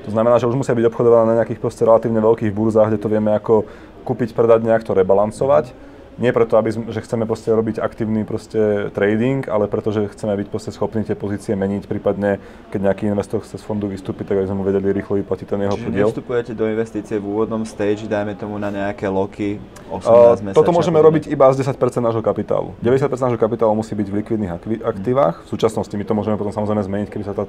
To znamená, že už musia byť obchodované na nejakých proste relatívne veľkých burzách, kde to vieme ako kúpiť, predať, nejak to rebalancovať. Nie preto, aby sme, že chceme proste robiť aktívny proste trading, ale preto, že chceme byť proste schopní tie pozície meniť, prípadne keď nejaký investor chce z fondu vystúpiť, tak aby sme mu vedeli rýchlo vyplatiť ten jeho Čiže podiel. vstupujete do investície v úvodnom stage, dajme tomu na nejaké loky 18 uh, Toto môžeme robiť iba z 10% nášho kapitálu. 90% nášho kapitálu musí byť v likvidných aktívach. V súčasnosti my to môžeme potom samozrejme zmeniť, keby sa tá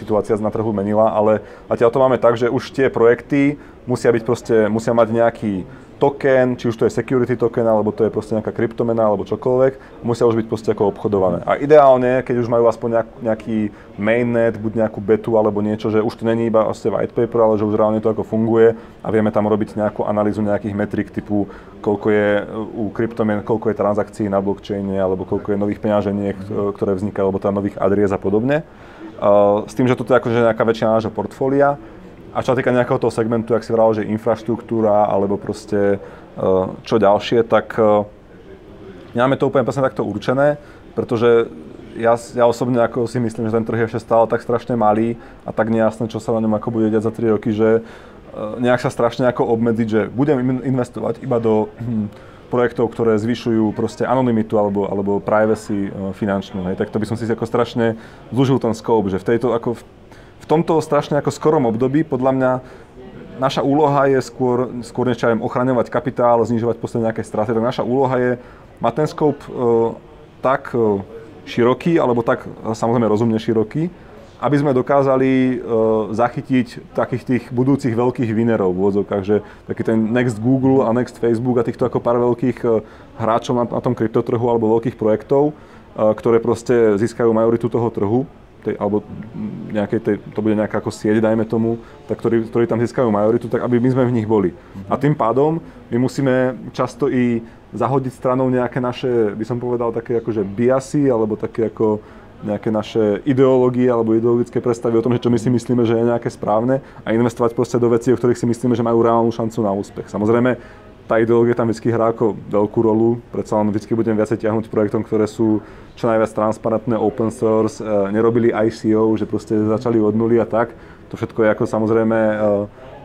situácia na trhu menila, ale zatiaľ to máme tak, že už tie projekty musia byť proste, musia mať nejaký token, či už to je security token, alebo to je proste nejaká kryptomena, alebo čokoľvek, musia už byť proste ako obchodované. A ideálne, keď už majú aspoň nejak, nejaký mainnet, buď nejakú betu alebo niečo, že už to není iba vlastne white paper, ale že už reálne to ako funguje a vieme tam robiť nejakú analýzu nejakých metrik typu, koľko je u kryptomien, koľko je transakcií na blockchaine, alebo koľko je nových peňaženiek, ktoré vznikajú, alebo tam nových adries a podobne. S tým, že toto je akože nejaká väčšina nášho portfólia, a čo sa týka nejakého toho segmentu, ak si vral, že infraštruktúra alebo proste e, čo ďalšie, tak e, nemáme to úplne presne takto určené, pretože ja, ja osobne ako si myslím, že ten trh je ešte stále tak strašne malý a tak nejasné, čo sa na ňom ako bude diať za 3 roky, že e, nejak sa strašne ako obmedziť, že budem investovať iba do hm, projektov, ktoré zvyšujú proste anonymitu alebo, alebo privacy finančnú, hej, tak to by som si ako strašne zúžil ten scope, že v tejto, ako v v tomto strašne ako skorom období podľa mňa naša úloha je skôr, skôr než ochraňovať kapitál, znižovať posledne nejaké straty, tak naša úloha je mať ten scope e, tak e, široký, alebo tak samozrejme rozumne široký, aby sme dokázali e, zachytiť takých tých budúcich veľkých vinerov v úvodzovkách, že taký ten next Google a next Facebook a týchto ako pár veľkých e, hráčov na, na tom kryptotrhu alebo veľkých projektov, e, ktoré proste získajú majoritu toho trhu tej, alebo nejakej tej, to bude nejaká ako sieť, dajme tomu, tak ktorí, ktorí tam získajú majoritu, tak aby my sme v nich boli. Mm-hmm. A tým pádom my musíme často i zahodiť stranou nejaké naše, by som povedal, také akože biasy, alebo také ako nejaké naše ideológie alebo ideologické predstavy o tom, že čo my si myslíme, že je nejaké správne a investovať proste do vecí, o ktorých si myslíme, že majú reálnu šancu na úspech. Samozrejme, tá ideológia tam vždy hrá ako veľkú rolu, predsa len vždy budem viacej ťahnuť projektom, ktoré sú čo najviac transparentné, open source, e, nerobili ICO, že proste začali od nuly a tak. To všetko je ako samozrejme e,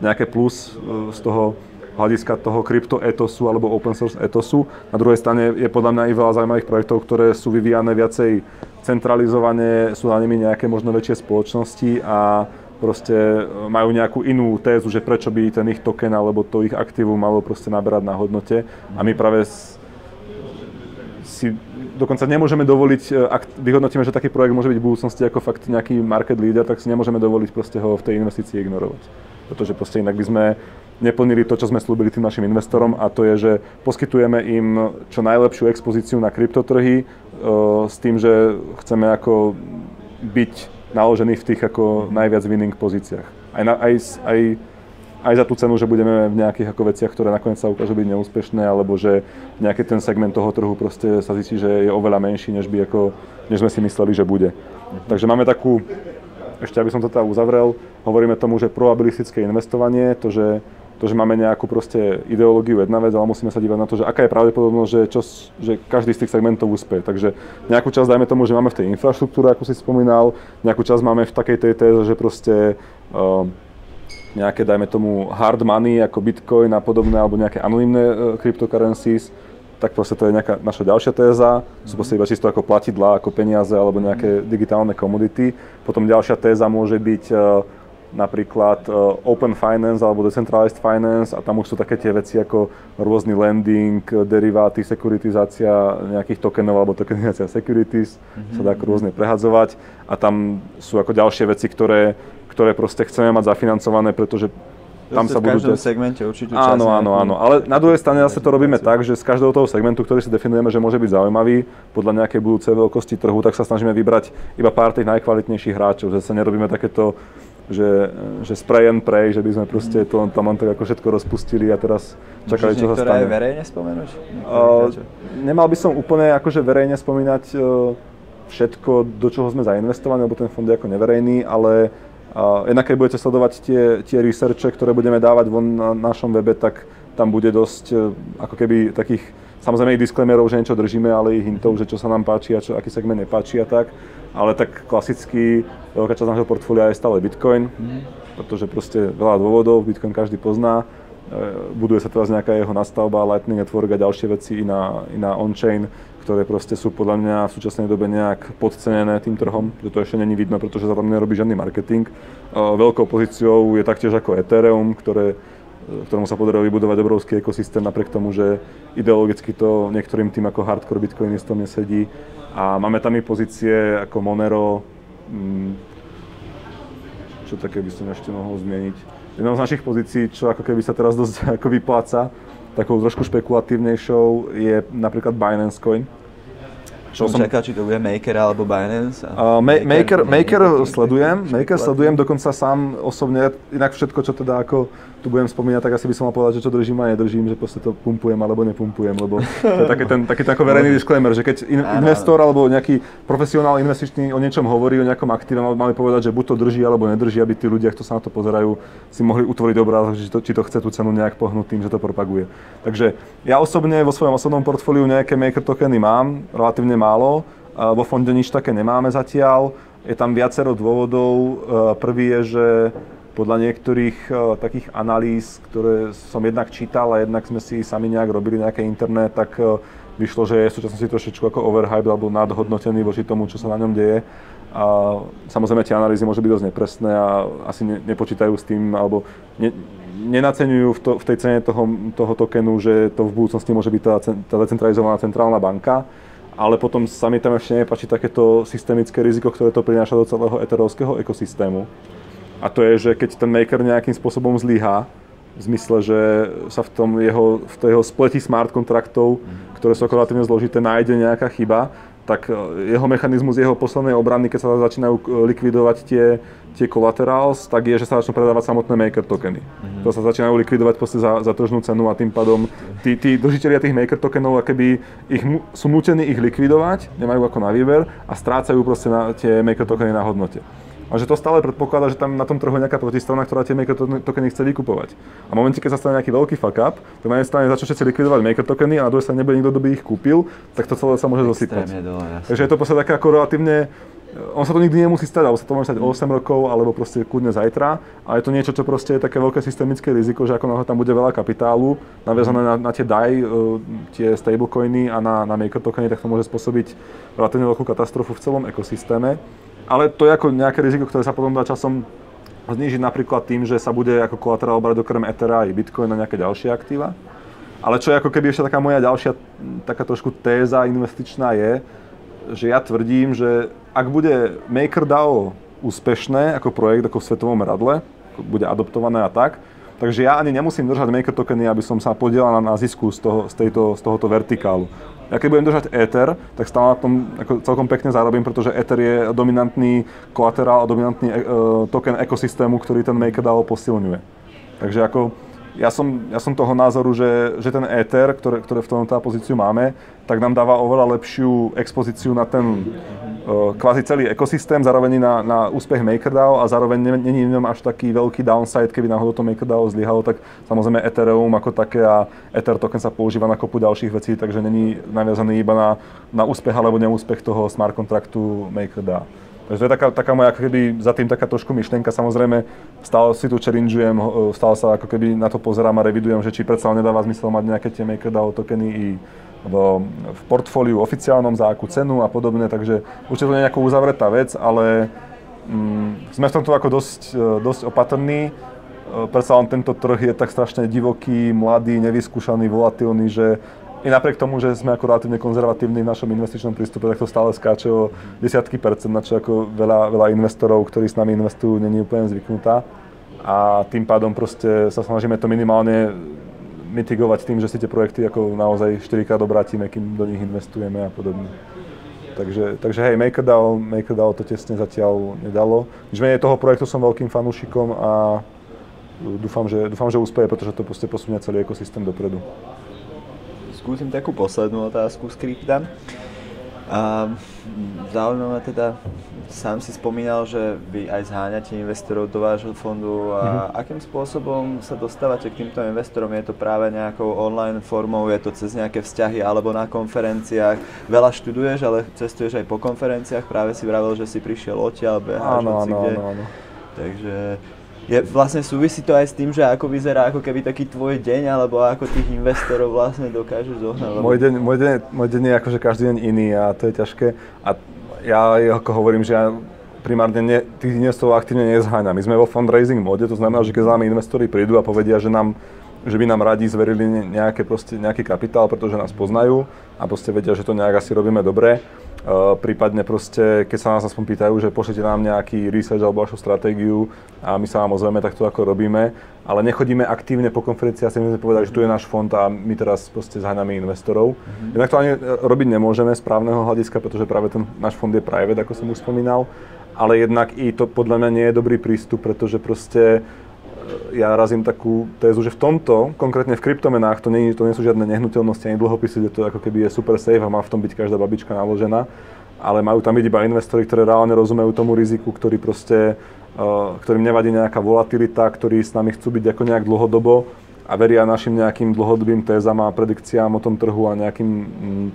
nejaké plus e, z toho hľadiska toho krypto etosu alebo open source etosu. Na druhej strane je podľa mňa i veľa zaujímavých projektov, ktoré sú vyvíjane viacej centralizovane, sú na nimi nejaké možno väčšie spoločnosti a proste e, majú nejakú inú tézu, že prečo by ten ich token alebo to ich aktívum malo proste naberať na hodnote. A my práve si dokonca nemôžeme dovoliť, e, ak vyhodnotíme, že taký projekt môže byť v budúcnosti ako fakt nejaký market leader, tak si nemôžeme dovoliť proste ho v tej investícii ignorovať. Pretože proste inak by sme neplnili to, čo sme slúbili tým našim investorom a to je, že poskytujeme im čo najlepšiu expozíciu na kryptotrhy uh, s tým, že chceme ako byť naložení v tých ako najviac winning pozíciách. Aj, na, aj, aj aj za tú cenu, že budeme v nejakých ako veciach, ktoré nakoniec sa ukážu byť neúspešné, alebo že nejaký ten segment toho trhu proste sa zistí, že je oveľa menší, než, by ako, než sme si mysleli, že bude. Takže máme takú, ešte aby som to teda uzavrel, hovoríme tomu, že probabilistické investovanie, to, že to, že máme nejakú proste ideológiu jedna vec, ale musíme sa dívať na to, že aká je pravdepodobnosť, že, čo, že každý z tých segmentov úspeje. Takže nejakú časť dajme tomu, že máme v tej infraštruktúre, ako si spomínal, nejakú časť máme v takej tej téze, že proste uh, nejaké, dajme tomu, hard money ako Bitcoin a podobné, alebo nejaké anonimné uh, cryptocurrencies, tak proste to je nejaká naša ďalšia téza. Sú proste iba čisto ako platidla, ako peniaze alebo nejaké digitálne komodity. Potom ďalšia téza môže byť uh, napríklad uh, Open Finance alebo Decentralized Finance a tam už sú také tie veci ako rôzny lending, deriváty, sekuritizácia nejakých tokenov alebo tokenizácia securities, mm-hmm. sa dá ako rôzne prehadzovať a tam sú ako ďalšie veci, ktoré ktoré proste chceme mať zafinancované, pretože tam sa budú... V každom segmente určite Áno, áno, áno. Ale na druhej strane zase to robíme tak, že z každého toho segmentu, ktorý si definujeme, že môže byť zaujímavý podľa nejakej budúcej veľkosti trhu, tak sa snažíme vybrať iba pár tých najkvalitnejších hráčov, že sa nerobíme takéto že, že spray and pray, že by sme proste to tam len tak ako všetko rozpustili a teraz čakali, čo sa stane. Môžeš verejne spomenúť? Uh, nemal by som úplne akože verejne spomínať uh, všetko, do čoho sme zainvestovaní, lebo ten fond je ako neverejný, ale a jednak keď budete sledovať tie, tie researche, ktoré budeme dávať von na našom webe, tak tam bude dosť e, ako keby takých, samozrejme ich disclaimerov, že niečo držíme, ale ich hintov, že čo sa nám páči a čo, aký segment nepáči a tak. Ale tak klasicky veľká časť nášho portfólia je stále Bitcoin, mm. pretože proste veľa dôvodov, Bitcoin každý pozná. E, buduje sa teraz nejaká jeho nastavba, Lightning Network a ďalšie veci i na, i na on-chain ktoré proste sú podľa mňa v súčasnej dobe nejak podcenené tým trhom, že to ešte není vidno, pretože sa tam nerobí žiadny marketing. Veľkou pozíciou je taktiež ako Ethereum, ktoré, ktorému sa podarilo vybudovať obrovský ekosystém napriek tomu, že ideologicky to niektorým tým ako hardcore bitcoinistom nesedí. A máme tam i pozície ako Monero, mm, čo také by som ešte mohol zmieniť. Jednou z našich pozícií, čo ako keby sa teraz dosť ako vypláca, takou trošku špekulatívnejšou je napríklad Binance Coin. Čo som čakal, či to bude Maker alebo Binance? Uh, ma- maker, maker, maker sledujem, Maker sledujem, dokonca sám osobne, inak všetko, čo teda ako tu budem spomínať, tak asi by som mal povedať, že čo držím a nedržím, že proste to pumpujem alebo nepumpujem, lebo to je taký ten, taký ten ako verejný disclaimer, že keď in, investor alebo nejaký profesionál investičný o niečom hovorí, o nejakom aktíve, mali povedať, že buď to drží alebo nedrží, aby tí ľudia, kto sa na to pozerajú, si mohli utvoriť obrázok, či to, či to chce tú cenu nejak pohnúť tým, že to propaguje. Takže ja osobne vo svojom osobnom portfóliu nejaké maker tokeny mám, relatívne málo, vo fonde nič také nemáme zatiaľ. Je tam viacero dôvodov. Prvý je, že podľa niektorých uh, takých analýz, ktoré som jednak čítal a jednak sme si sami nejak robili nejaké internet, tak uh, vyšlo, že je súčasnosti trošičku ako overhype alebo nadhodnotený voči tomu, čo sa na ňom deje. A samozrejme tie analýzy môžu byť dosť nepresné a asi ne, nepočítajú s tým, alebo ne, nenaceňujú v, to, v tej cene toho, toho tokenu, že to v budúcnosti môže byť tá, tá decentralizovaná centrálna banka, ale potom sa mi tam ešte nepáči takéto systemické riziko, ktoré to prináša do celého eterovského ekosystému. A to je, že keď ten maker nejakým spôsobom zlyhá, v zmysle, že sa v tom jeho, v tej jeho spleti smart kontraktov, ktoré sú relatívne zložité, nájde nejaká chyba, tak e, jeho mechanizmus, jeho poslednej obrany, keď sa začínajú e, likvidovať tie, tie collaterals, tak je, že sa začnú predávať samotné maker tokeny. Mm-hmm. To sa začínajú likvidovať za, za tržnú cenu a tým pádom tí, tí držiteľia tých maker tokenov keby ich, sú nútení ich likvidovať, nemajú ako na výber a strácajú proste na, tie maker tokeny na hodnote. A že to stále predpokladá, že tam na tom trhu je nejaká protistrana, ktorá tie maker tokeny chce vykupovať. A v momente, keď sa stane nejaký veľký fuck up, tak na jednej strane začnú všetci likvidovať maker tokeny a na druhej strane nebude nikto, kto by ich kúpil, tak to celé sa môže zosypať. Takže je to proste také ako relatívne on sa to nikdy nemusí stať, alebo sa to môže stať o 8 rokov, alebo proste kľudne zajtra. A je to niečo, čo proste je také veľké systemické riziko, že ako náhle tam bude veľa kapitálu naviazané na, na tie DAI, uh, tie stablecoiny a na, na maker tokeny, tak to môže spôsobiť relatívne veľkú katastrofu v celom ekosystéme. Ale to je ako nejaké riziko, ktoré sa potom dá časom znižiť napríklad tým, že sa bude ako kolaterál brať okrem Ethera i Bitcoin na nejaké ďalšie aktíva. Ale čo je ako keby ešte taká moja ďalšia, taká trošku téza investičná je, že ja tvrdím, že ak bude MakerDAO úspešné ako projekt, ako v svetovom radle, bude adoptované a tak, takže ja ani nemusím držať maker tokeny, aby som sa podielal na zisku z, toho, z, tejto, z tohoto vertikálu. Ja keď budem držať Ether, tak stále na tom ako celkom pekne zarobím, pretože Ether je dominantný kolaterál a dominantný e, token ekosystému, ktorý ten MakerDAO posilňuje. Takže ako ja som, ja som toho názoru, že, že ten Ether, ktoré, ktoré v tomto pozíciu máme, tak nám dáva oveľa lepšiu expozíciu na ten uh, kvázi celý ekosystém, zároveň na, na úspech MakerDAO a zároveň není v ňom až taký veľký downside, keby náhodou to MakerDAO zlyhalo, tak samozrejme Ethereum ako také a Ether token sa používa na kopu ďalších vecí, takže není naviazaný iba na, na úspech alebo neúspech toho smart kontraktu MakerDAO. Takže to je taká, taká moja, keby za tým taká trošku myšlienka. Samozrejme, stále si tu challengeujem, stále sa ako keby na to pozerám a revidujem, že či predsa nedáva zmysel mať nejaké tie MakerDAO tokeny i v, v portfóliu oficiálnom za akú cenu a podobne, takže určite to nie je nejaká uzavretá vec, ale mm, sme v tomto ako dosť, dosť opatrní. Predsa len tento trh je tak strašne divoký, mladý, nevyskúšaný, volatilný, že i napriek tomu, že sme ako relatívne konzervatívni v našom investičnom prístupe, tak to stále skáče o desiatky percent, na čo ako veľa, veľa investorov, ktorí s nami investujú, není úplne zvyknutá. A tým pádom proste sa snažíme to minimálne mitigovať tým, že si tie projekty ako naozaj 4 krát obrátime, kým do nich investujeme a podobne. Takže, takže hej, MakerDAO, MakerDAO to tesne zatiaľ nedalo. Nič toho projektu som veľkým fanúšikom a dúfam, že, dúfam, že úspeje, pretože to proste posunie celý ekosystém dopredu skúsim takú poslednú otázku z krypta. A zaujímavé teda, sám si spomínal, že vy aj zháňate investorov do vášho fondu a mm-hmm. akým spôsobom sa dostávate k týmto investorom? Je to práve nejakou online formou, je to cez nejaké vzťahy alebo na konferenciách? Veľa študuješ, ale cestuješ aj po konferenciách, práve si vravel, že si prišiel odtiaľ, beháš áno, áno, áno, áno. Takže je, vlastne súvisí to aj s tým, že ako vyzerá ako keby taký tvoj deň, alebo ako tých investorov vlastne dokážeš zohnať? Môj, deň, môj, deň, môj deň je akože každý deň iný a to je ťažké. A ja ako hovorím, že ja primárne ne, tých investorov aktívne nezháňam. My sme vo fundraising mode, to znamená, že keď nami investori prídu a povedia, že nám že by nám radi zverili nejaké proste, nejaký kapitál, pretože nás poznajú a proste vedia, že to nejak asi robíme dobre, Uh, prípadne proste, keď sa nás aspoň pýtajú, že pošlite nám nejaký research alebo vašu stratégiu a my sa vám ozveme, tak to ako robíme, ale nechodíme aktívne po konferencii a si môžeme povedať, že tu je náš fond a my teraz proste zháňame investorov. Mm-hmm. Inak to ani robiť nemôžeme z právneho hľadiska, pretože práve ten náš fond je private, ako som už spomínal, ale jednak i to podľa mňa nie je dobrý prístup, pretože proste ja razím takú tézu, že v tomto, konkrétne v kryptomenách, to nie, to nie sú žiadne nehnuteľnosti ani dlhopisy, kde to ako keby je super safe a má v tom byť každá babička naložená, ale majú tam byť iba investori, ktorí reálne rozumejú tomu riziku, ktorý proste, uh, ktorým nevadí nejaká volatilita, ktorí s nami chcú byť ako nejak dlhodobo a veria našim nejakým dlhodobým tézam a predikciám o tom trhu a nejakým, mm,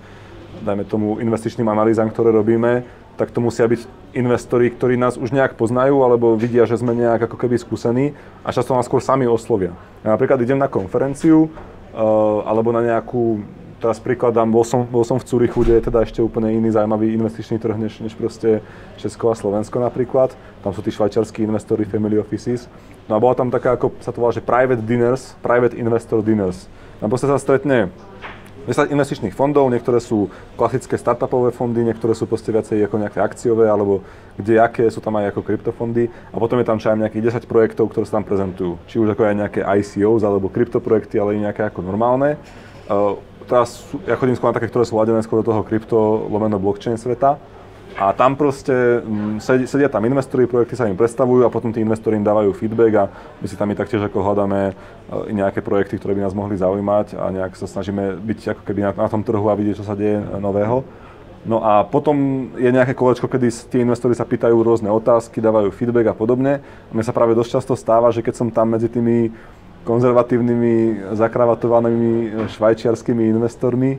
dajme tomu, investičným analýzam, ktoré robíme tak to musia byť investori, ktorí nás už nejak poznajú alebo vidia, že sme nejak ako keby skúsení a často nás skôr sami oslovia. Ja napríklad idem na konferenciu uh, alebo na nejakú, teraz príkladám, bol som, bol som v Curychu, kde je teda ešte úplne iný zaujímavý investičný trh než, než proste Česko a Slovensko napríklad. Tam sú tí švajčiarskí investori, family offices. No a bola tam taká, ako sa to volá, že private dinners, private investor dinners. Tam proste sa stretne 10 investičných fondov, niektoré sú klasické startupové fondy, niektoré sú proste viacej ako nejaké akciové, alebo kde aké, sú tam aj ako kryptofondy a potom je tam čo aj nejakých 10 projektov, ktoré sa tam prezentujú. Či už ako aj nejaké ICOs alebo kryptoprojekty, ale i nejaké ako normálne. Uh, teraz ja chodím skôr na také, ktoré sú ladené skôr do toho krypto, lomeno blockchain sveta a tam proste mm, sedia tam investori, projekty sa im predstavujú a potom tí investori im dávajú feedback a my si tam i taktiež ako hľadáme e, nejaké projekty, ktoré by nás mohli zaujímať a nejak sa snažíme byť ako keby na, na tom trhu a vidieť, čo sa deje nového. No a potom je nejaké kolečko, kedy tí investori sa pýtajú rôzne otázky, dávajú feedback a podobne. Mne sa práve dosť často stáva, že keď som tam medzi tými konzervatívnymi, zakravatovanými švajčiarskými investormi,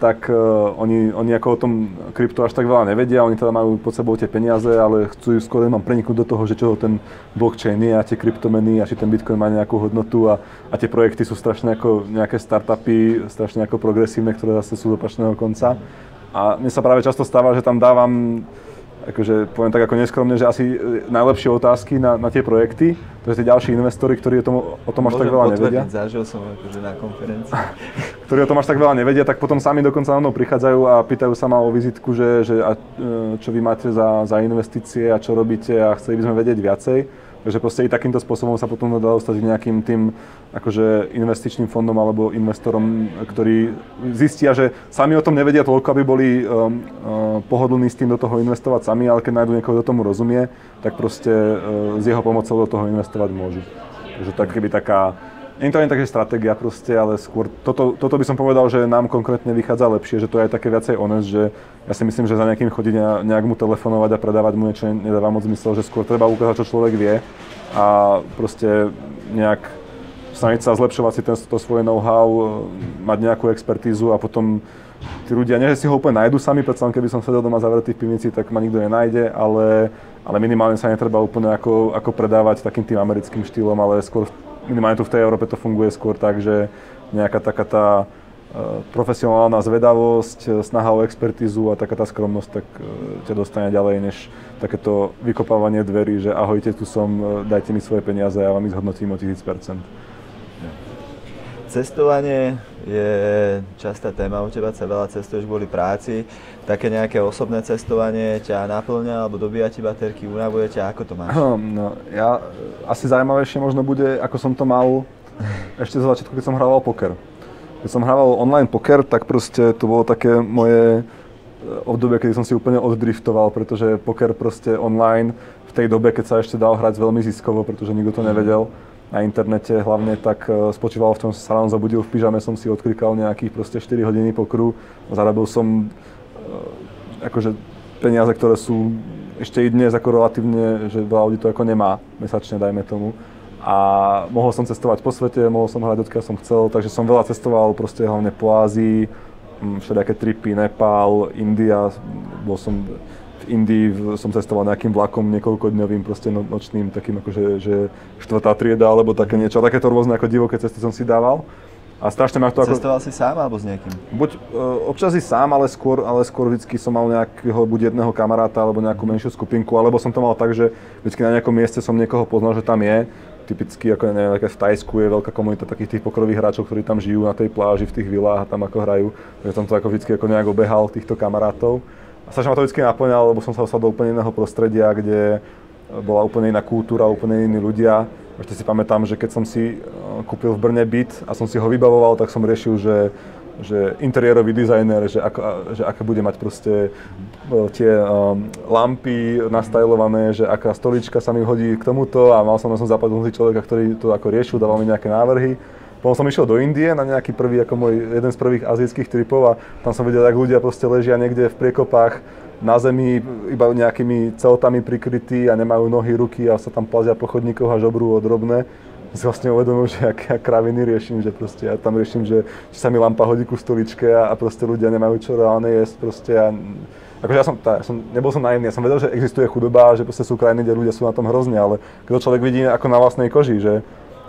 tak uh, oni, oni ako o tom krypto až tak veľa nevedia, oni teda majú pod sebou tie peniaze, ale chcú skôr mám preniknúť do toho, že čo ten blockchain je a tie kryptomeny a či ten bitcoin má nejakú hodnotu a, a tie projekty sú strašne ako nejaké startupy, strašne ako progresívne, ktoré zase sú do konca. A mne sa práve často stáva, že tam dávam akože poviem tak ako neskromne, že asi e, najlepšie otázky na, na tie projekty, to tie ďalší investori, ktorí o tom, o tom až tak veľa nevedia. zažil som akože na konferencii. ktorí o tom až tak veľa nevedia, tak potom sami dokonca na mnou prichádzajú a pýtajú sa ma o vizitku, že, že a, e, čo vy máte za, za investície a čo robíte a chceli by sme vedieť viacej. Takže proste i takýmto spôsobom sa potom dá dostať k nejakým tým akože investičným fondom alebo investorom, ktorí zistia, že sami o tom nevedia toľko, aby boli um, uh, pohodlní s tým do toho investovať sami, ale keď nájdú niekoho, kto tomu rozumie, tak proste uh, s jeho pomocou do toho investovať môžu. Takže tak keby taká nie to ani také stratégia proste, ale skôr toto, toto by som povedal, že nám konkrétne vychádza lepšie, že to je aj také viacej honest, že ja si myslím, že za nejakým chodiť a nejak mu telefonovať a predávať mu niečo nedáva moc zmysel, že skôr treba ukázať, čo človek vie a proste nejak snažiť sa zlepšovať si ten, to svoje know-how, mať nejakú expertízu a potom tí ľudia, nie že si ho úplne nájdu sami, predsa keby som sedel doma zavretý v pivnici, tak ma nikto nenájde, ale, ale minimálne sa netreba úplne ako, ako predávať takým tým americkým štýlom, ale skôr minimálne tu v tej Európe to funguje skôr tak, že nejaká taká tá e, profesionálna zvedavosť, e, snaha o expertízu a taká tá skromnosť, tak e, ťa dostane ďalej, než takéto vykopávanie dverí, že ahojte, tu som, dajte mi svoje peniaze a ja vám ich zhodnotím o 1000%. Cestovanie je častá téma u teba, sa veľa cestuješ kvôli práci. Také nejaké osobné cestovanie ťa naplňa alebo dobíja ti baterky, unavuje ťa, ako to máš? No, ja, asi zaujímavejšie možno bude, ako som to mal ešte za začiatku, keď som hrával poker. Keď som hrával online poker, tak proste to bolo také moje eh, obdobie, kedy som si úplne oddriftoval, pretože poker proste online v tej dobe, keď sa ešte dal hrať veľmi ziskovo, pretože nikto to nevedel, na internete hlavne, tak e, spočívalo v tom, že sa ráno zabudil v pyžame, som si odklikal nejakých proste 4 hodiny pokru, zarobil som e, akože peniaze, ktoré sú ešte i dnes ako relatívne, že veľa ľudí to ako nemá mesačne, dajme tomu. A mohol som cestovať po svete, mohol som hrať odkiaľ som chcel, takže som veľa cestoval proste hlavne po Ázii, všelijaké tripy, Nepál, India, bol som Indii som cestoval nejakým vlakom niekoľkodňovým, proste no, nočným, takým akože že štvrtá trieda alebo také niečo. A takéto rôzne ako divoké cesty som si dával. A strašne ma to ako... Cestoval si sám alebo s niekým? Buď uh, občas i sám, ale skôr, ale skôr vždycky som mal nejakého buď jedného kamaráta alebo nejakú menšiu skupinku, alebo som to mal tak, že vždycky na nejakom mieste som niekoho poznal, že tam je. Typicky, ako neviem, v Tajsku je veľká komunita takých tých pokrových hráčov, ktorí tam žijú na tej pláži, v tých vilách a tam ako hrajú. Takže som to ako vždycky ako nejak obehal týchto kamarátov. Strašne ma to vždy naplňalo, lebo som sa dostal do úplne iného prostredia, kde bola úplne iná kultúra, úplne iní ľudia. Ešte si pamätám, že keď som si eh, kúpil v Brne byt a som si ho vybavoval, tak som riešil, že, že interiérový dizajner, že, ako, že aké bude mať proste eh, tie um, lampy nastajlované, že aká stolička sa mi hodí k tomuto a mal som, som zapadnutý človeka, ktorý to ako riešil, dával mi nejaké návrhy. Potom som išiel do Indie na nejaký prvý, ako môj jeden z prvých azijských tripov a tam som videl, ako ľudia proste ležia niekde v priekopách na zemi iba nejakými celtami prikrytí a nemajú nohy, ruky a sa tam plazia po chodníkoch a žobrú o. Si vlastne uvedomil, že aké kraviny riešim, že proste ja tam riešim, že či sa mi lampa hodí ku stoličke a, a proste ľudia nemajú čo reálne jesť proste a Akože ja som, tá, ja som, nebol som naivný, ja som vedel, že existuje chudoba, že proste sú krajiny, kde ľudia sú na tom hrozne, ale keď človek vidí ako na vlastnej koži, že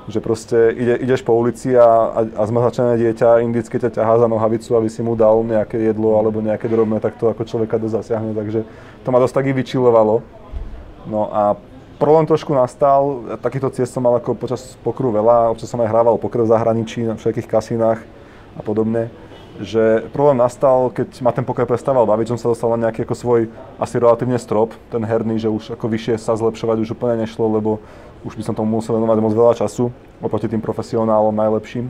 že proste ide, ideš po ulici a, a, a zmrzačené dieťa indické ťa ťahá za nohavicu, aby si mu dal nejaké jedlo alebo nejaké drobné, tak to ako človeka dosť zasiahne, takže to ma dosť tak i vyčilovalo. No a problém trošku nastal, takýto ciest som mal ako počas pokru veľa, občas som aj hrával poker v zahraničí, na všetkých kasinách a podobne že problém nastal, keď ma ten poker prestával baviť, som sa dostal na nejaký ako svoj asi relatívne strop, ten herný, že už ako vyššie sa zlepšovať už úplne nešlo, lebo už by som tomu musel venovať moc veľa času oproti tým profesionálom najlepším,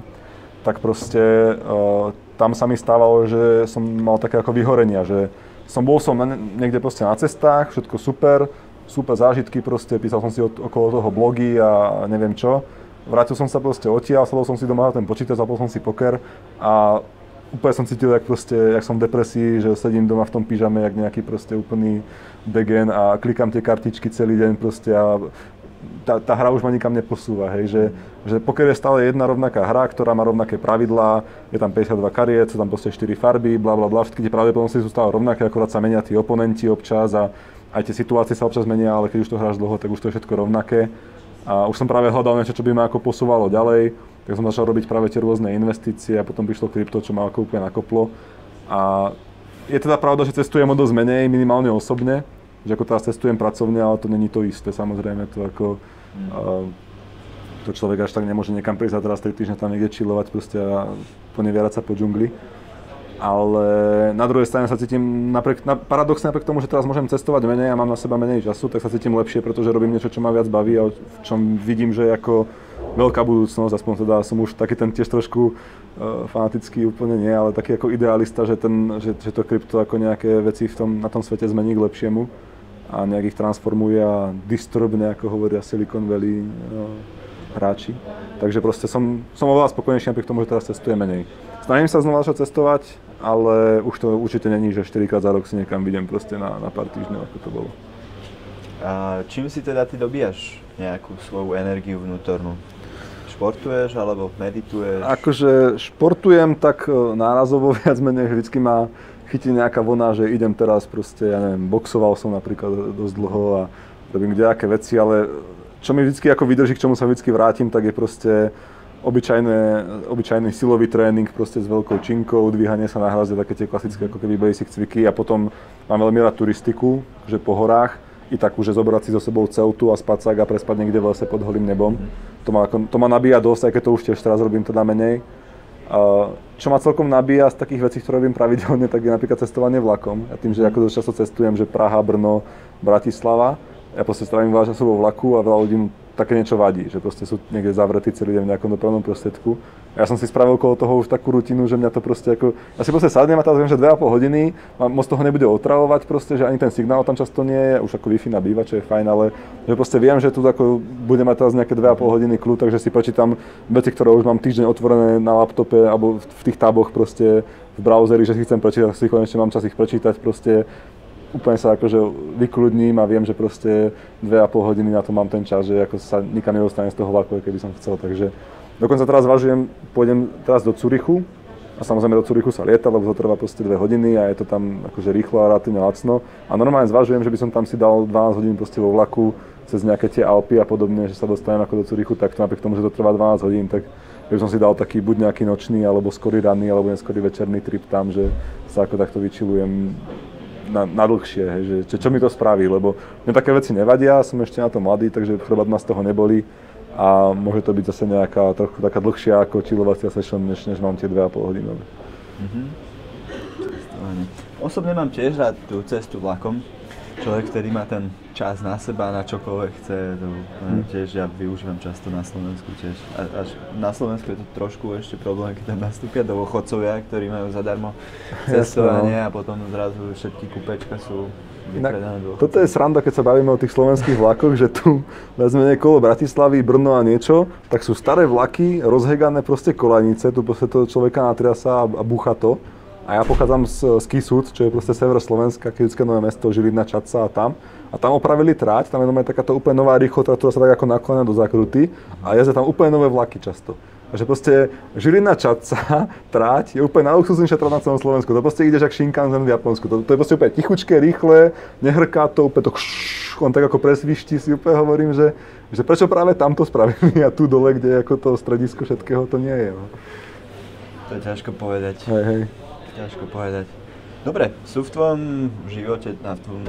tak proste uh, tam sa mi stávalo, že som mal také ako vyhorenia, že som bol som niekde proste na cestách, všetko super, super zážitky proste, písal som si okolo toho blogy a neviem čo. Vrátil som sa proste odtiaľ, sadol som si doma na ten počítač, zapol som si poker a úplne som cítil, jak proste, jak som v depresii, že sedím doma v tom pyžame, jak nejaký proste úplný degen a klikám tie kartičky celý deň proste a tá, tá hra už ma nikam neposúva, hej, že, že pokiaľ je stále jedna rovnaká hra, ktorá má rovnaké pravidlá, je tam 52 kariet, sú tam proste 4 farby, bla bla bla, všetky tie pravdepodobnosti sú stále rovnaké, akorát sa menia tí oponenti občas a aj tie situácie sa občas menia, ale keď už to hráš dlho, tak už to je všetko rovnaké. A už som práve hľadal niečo, čo by ma ako posúvalo ďalej, tak som začal robiť práve tie rôzne investície a potom prišlo krypto, čo ma ako úplne nakoplo. A je teda pravda, že cestujem o dosť menej, minimálne osobne, že ako teraz cestujem pracovne, ale to není to isté, samozrejme, to ako... Mm. Uh, to človek až tak nemôže niekam prísť a teraz 3 týždne tam niekde chillovať proste a ponevierať sa po džungli. Ale na druhej strane sa cítim, napriek, na, paradoxne napriek tomu, že teraz môžem cestovať menej a mám na seba menej času, tak sa cítim lepšie, pretože robím niečo, čo ma viac baví a v čom vidím, že je ako veľká budúcnosť, aspoň teda som už taký ten tiež trošku uh, fanatický úplne nie, ale taký ako idealista, že, ten, že, že to krypto ako nejaké veci v tom, na tom svete zmení k lepšiemu a nejak ich transformuje a disturbne, ako hovoria Silicon Valley no, hráči. Takže proste som, som oveľa spokojnejší napriek tomu, že teraz cestujem menej. Snažím sa znova začať cestovať, ale už to určite není, že 4 krát za rok si niekam vidím proste na, na pár týždňov, ako to bolo. A čím si teda ty dobíjaš nejakú svoju energiu vnútornú? Športuješ alebo medituješ? Akože športujem tak e, nárazovo viac menej, vždycky ma chytí nejaká vlna, že idem teraz proste, ja neviem, boxoval som napríklad dosť dlho a robím kdejaké veci, ale čo mi vždy ako vydrží, k čomu sa vždy vrátim, tak je proste obyčajné, obyčajný silový tréning proste s veľkou činkou, dvíhanie sa na hraze, také tie klasické ako keby basic cviky a potom mám veľmi rád turistiku, že po horách i takú, že zobrať si so sebou celtu a spacák a prespať niekde v lese pod holým nebom. To ma, to ma nabíja dosť, aj keď to už tiež teraz robím teda menej. Čo ma celkom nabíja z takých vecí, ktoré robím pravidelne, tak je napríklad cestovanie vlakom. Ja tým, že ako dosť často cestujem, že Praha, Brno, Bratislava, ja proste strávim veľa času vo vlaku a veľa ľudí také niečo vadí, že proste sú niekde zavretí celý deň v nejakom dopravnom prostriedku. Ja som si spravil okolo toho už takú rutinu, že mňa to proste ako... Ja si proste sadnem a teraz viem, že 2,5 hodiny, moc toho nebude otravovať proste, že ani ten signál tam často nie je, už ako Wi-Fi nabýva, čo je fajn, ale že proste viem, že tu ako budem mať teraz nejaké 2,5 hodiny kľud, takže si prečítam veci, ktoré už mám týždeň otvorené na laptope alebo v tých taboch proste v browseri, že si chcem prečítať, si konečne mám čas ich prečítať, proste úplne sa akože vykludním a viem, že proste dve a pol hodiny na to mám ten čas, že ako sa nikam nedostane z toho vlaku, keby som chcel, takže dokonca teraz zvažujem, pôjdem teraz do Curychu a samozrejme do Curychu sa lieta, lebo to trvá proste dve hodiny a je to tam akože rýchlo a relatívne lacno. A normálne zvažujem, že by som tam si dal 12 hodín proste vo vlaku cez nejaké tie Alpy a podobne, že sa dostanem ako do Curychu, tak to napriek tomu, že to trvá 12 hodín, tak by som si dal taký buď nejaký nočný, alebo skorý ranný, alebo neskorý večerný trip tam, že sa ako takto vyčilujem na, na dlhšie, hej, že, čo, čo mi to spraví, lebo mne také veci nevadia, som ešte na to mladý, takže chrbát ma z toho neboli a môže to byť zase nejaká trochu taká dlhšia ako chillovacia session, než, než mám tie 2,5 hodinové. Mm-hmm. Osobne mám tiež rád tú cestu vlakom, človek, ktorý má ten čas na seba, na čokoľvek chce, to hmm. tiež ja využívam často na Slovensku tiež. A, až na Slovensku je to trošku ešte problém, keď tam nastúpia dôchodcovia, ktorí majú zadarmo cestovanie no. a potom zrazu všetky kúpečka sú Inak, toto je sranda, keď sa bavíme o tých slovenských vlakoch, že tu vezme kolo Bratislavy, Brno a niečo, tak sú staré vlaky, rozhegané proste kolanice, tu proste to človeka natriasa a, a búcha to. A ja pochádzam z, z Kisúc, čo je proste sever Slovenska, Kisúcké nové mesto, Žilina, Čaca a tam. A tam opravili trať, tam je normálne takáto úplne nová rýchlota, ktorá sa tak ako nakláňa do zakruty a jazdia tam úplne nové vlaky často. A že proste Žilina Čaca, tráť, je úplne najluxusnejšia trať na celom Slovensku. To proste ideš ako Shinkansen v Japonsku. To, to je proste úplne tichučké, rýchle, nehrká to, úplne to kš, on tak ako presvišti si úplne hovorím, že, že prečo práve tamto spravili a tu dole, kde ako to stredisko všetkého, to nie je. No. To je ťažko povedať. Hej, hej. Ťažko povedať. Dobre, sú v tvojom živote na tom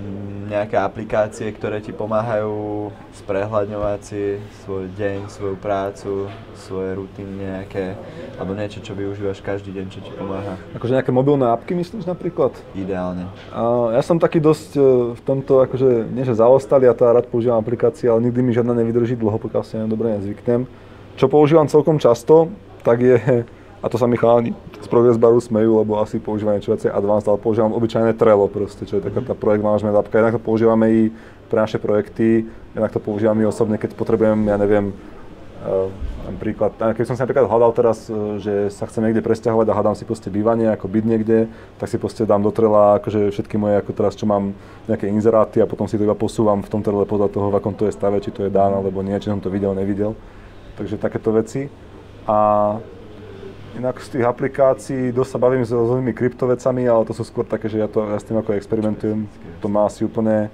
nejaké aplikácie, ktoré ti pomáhajú sprehľadňovať si svoj deň, svoju prácu, svoje rutiny nejaké, alebo niečo, čo využívaš každý deň, čo ti pomáha? Akože nejaké mobilné apky myslíš napríklad? Ideálne. A ja som taký dosť e, v tomto, akože nie že zaostalý, ja teda rád používam aplikácie, ale nikdy mi žiadna nevydrží dlho, pokiaľ si dobre nezvyknem. Čo používam celkom často, tak je a to sa mi chalani z Progress Baru smejú, lebo asi používajú niečo viacej advanced, ale používam obyčajné Trello proste, čo je taká tá projekt management appka. Jednak to používame i pre naše projekty, jednak to používam i osobne, keď potrebujem, ja neviem, uh, Napríklad, keď som si napríklad hľadal teraz, e, že sa chcem niekde presťahovať a hľadám si proste bývanie, ako byť niekde, tak si proste dám do trela akože všetky moje, ako teraz, čo mám nejaké inzeráty a potom si to iba posúvam v tom trele podľa toho, v akom to je stave, či to je dán alebo nie, či som to videl, nevidel. Takže takéto veci. A inak z tých aplikácií dosť sa bavím s rôznymi kryptovecami, ale to sú skôr také, že ja, to, ja s tým ako experimentujem. To má asi úplne,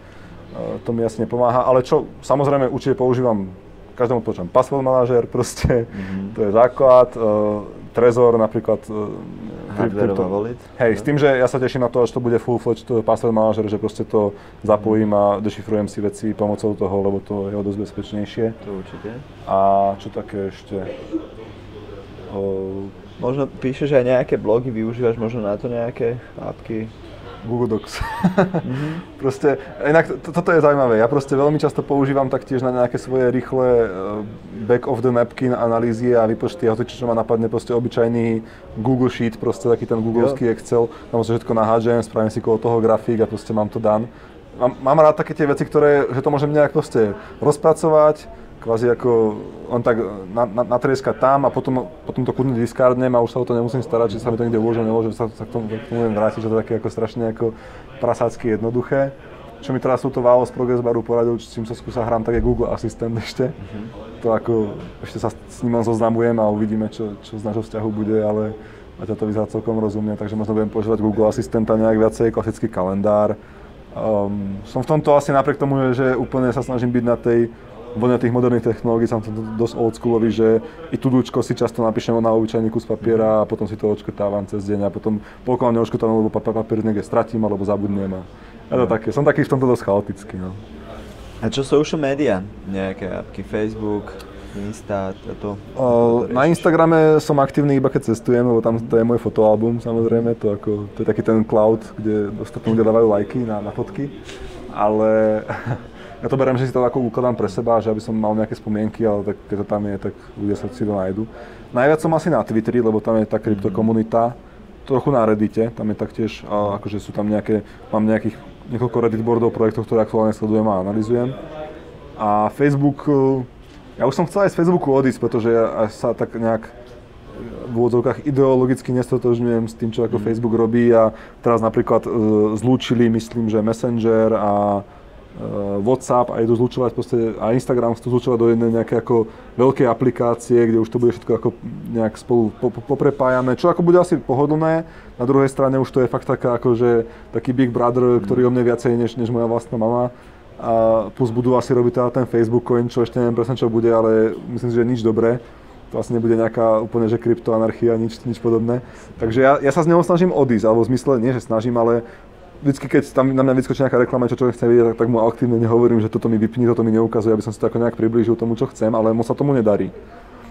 e, to mi asi nepomáha. Ale čo, samozrejme určite používam každému počujem password manažer proste, mm-hmm. to je základ. Uh, Trezor napríklad. Uh, krypto, wallet. Hej, s tým, že ja sa teším na to, až to bude full-fledged password manažer, že proste to zapojím a dešifrujem si veci pomocou toho, lebo to je o dosť bezpečnejšie. To určite. A čo také ešte? Uh, možno píšeš aj nejaké blogy, využívaš možno na to nejaké apky? Google Docs. mm-hmm. proste, inak to, toto je zaujímavé. Ja proste veľmi často používam taktiež na nejaké svoje rýchle uh, back of the napkin analýzy a vypočty a to, čo ma napadne proste obyčajný Google Sheet, proste taký ten googlovský Excel, tam sa všetko nahádžem, spravím si kolo toho grafík a proste mám to dan. Mám, mám rád také tie veci, ktoré, že to môžem nejak proste rozpracovať, kvázi ako on tak na, na, natrieska tam a potom, potom to kľudne discardnem a už sa o to nemusím starať, že sa mi to niekde uloží, nemôžem sa, sa k tomu, k tomu vrátiť, že to je také ako strašne ako prasácky jednoduché. Čo mi teraz túto Válo z Progress Baru poradil, s čím sa skúsa hrám, tak je Google Assistant ešte. Mm-hmm. To ako, ešte sa s ním zoznamujem a uvidíme, čo, čo z nášho vzťahu bude, ale zatiaľ to vyzerá celkom rozumne, takže možno budem používať Google Assistanta nejak viacej, klasický kalendár. Um, som v tomto asi napriek tomu, že úplne sa snažím byť na tej vlne tých moderných technológií som to dosť oldschoolový, že i tudúčko si často napíšem na obyčajný kus papiera a potom si to odškrtávam cez deň a potom pokiaľ neodškrtám, lebo papier niekde stratím alebo zabudnem. A, a to také, som taký v tomto dosť chaotický. No. A čo social média? Nejaké apky, Facebook, Insta, to? Uh, na Instagrame som aktívny iba keď cestujem, lebo tam to je môj fotoalbum samozrejme, to, ako, to je taký ten cloud, kde ostatní ľudia dávajú lajky na, na fotky. Ale ja to beriem, že si to ako ukladám pre seba, že aby som mal nejaké spomienky, ale tak keď to tam je, tak ľudia sa si to nájdu. Najviac som asi na Twitteri, lebo tam je tá kryptokomunita, trochu na Reddite, tam je taktiež, akože sú tam nejaké, mám nejakých niekoľko Reddit boardov projektov, ktoré aktuálne sledujem a analizujem. A Facebook, ja už som chcel aj z Facebooku odísť, pretože ja sa tak nejak v úvodzovkách ideologicky nestotožňujem s tým, čo ako mm. Facebook robí a teraz napríklad e, zlúčili, myslím, že Messenger a WhatsApp a idú zlučovať proste, a Instagram chcú zlučovať do jednej nejaké ako veľké aplikácie, kde už to bude všetko ako nejak spolu po, po, poprepájané, čo ako bude asi pohodlné. Na druhej strane už to je fakt taká ako, že taký Big Brother, ktorý o mne viacej než, než moja vlastná mama. A plus budú asi robiť teda ten Facebook coin, čo ešte neviem presne čo bude, ale myslím si, že nič dobré. To asi nebude nejaká úplne, že kryptoanarchia, nič, nič podobné. Takže ja, ja sa z neho snažím odísť, alebo v zmysle, nie že snažím, ale vždycky, keď tam na mňa vyskočí nejaká reklama, čo človek chce vidieť, tak, tak mu aktívne nehovorím, že toto mi vypni, toto mi neukazuje, aby som si to ako nejak priblížil tomu, čo chcem, ale moc sa tomu nedarí.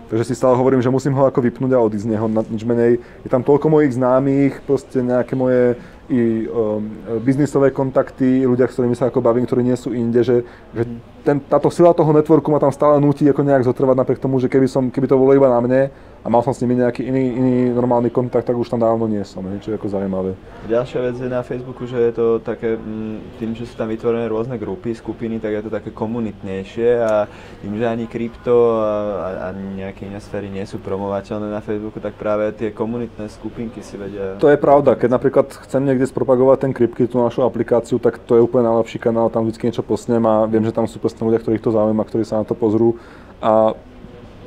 Takže si stále hovorím, že musím ho ako vypnúť a odísť z neho, nič menej. Je tam toľko mojich známych, proste nejaké moje i um, biznisové kontakty, ľudia, s ktorými sa ako bavím, ktorí nie sú inde, že, že ten, táto sila toho networku ma tam stále nutí ako nejak zotrvať napriek tomu, že keby, som, keby to bolo iba na mne, a mal som s nimi nejaký iný, iný normálny kontakt, tak už tam dávno nie som, čo je ako zaujímavé. Ďalšia vec je na Facebooku, že je to také, mm, tým, že sú tam vytvorené rôzne grupy, skupiny, tak je to také komunitnejšie a tým, že ani krypto a, a nejaké iné sféry nie sú promovateľné na Facebooku, tak práve tie komunitné skupinky si vedia... To je pravda, keď napríklad chcem niekde spropagovať ten Krypky, tú našu aplikáciu, tak to je úplne najlepší kanál, tam vždy niečo posnem a viem, že tam sú proste ľudia, ktorých to zaujíma, ktorí sa na to pozrú. A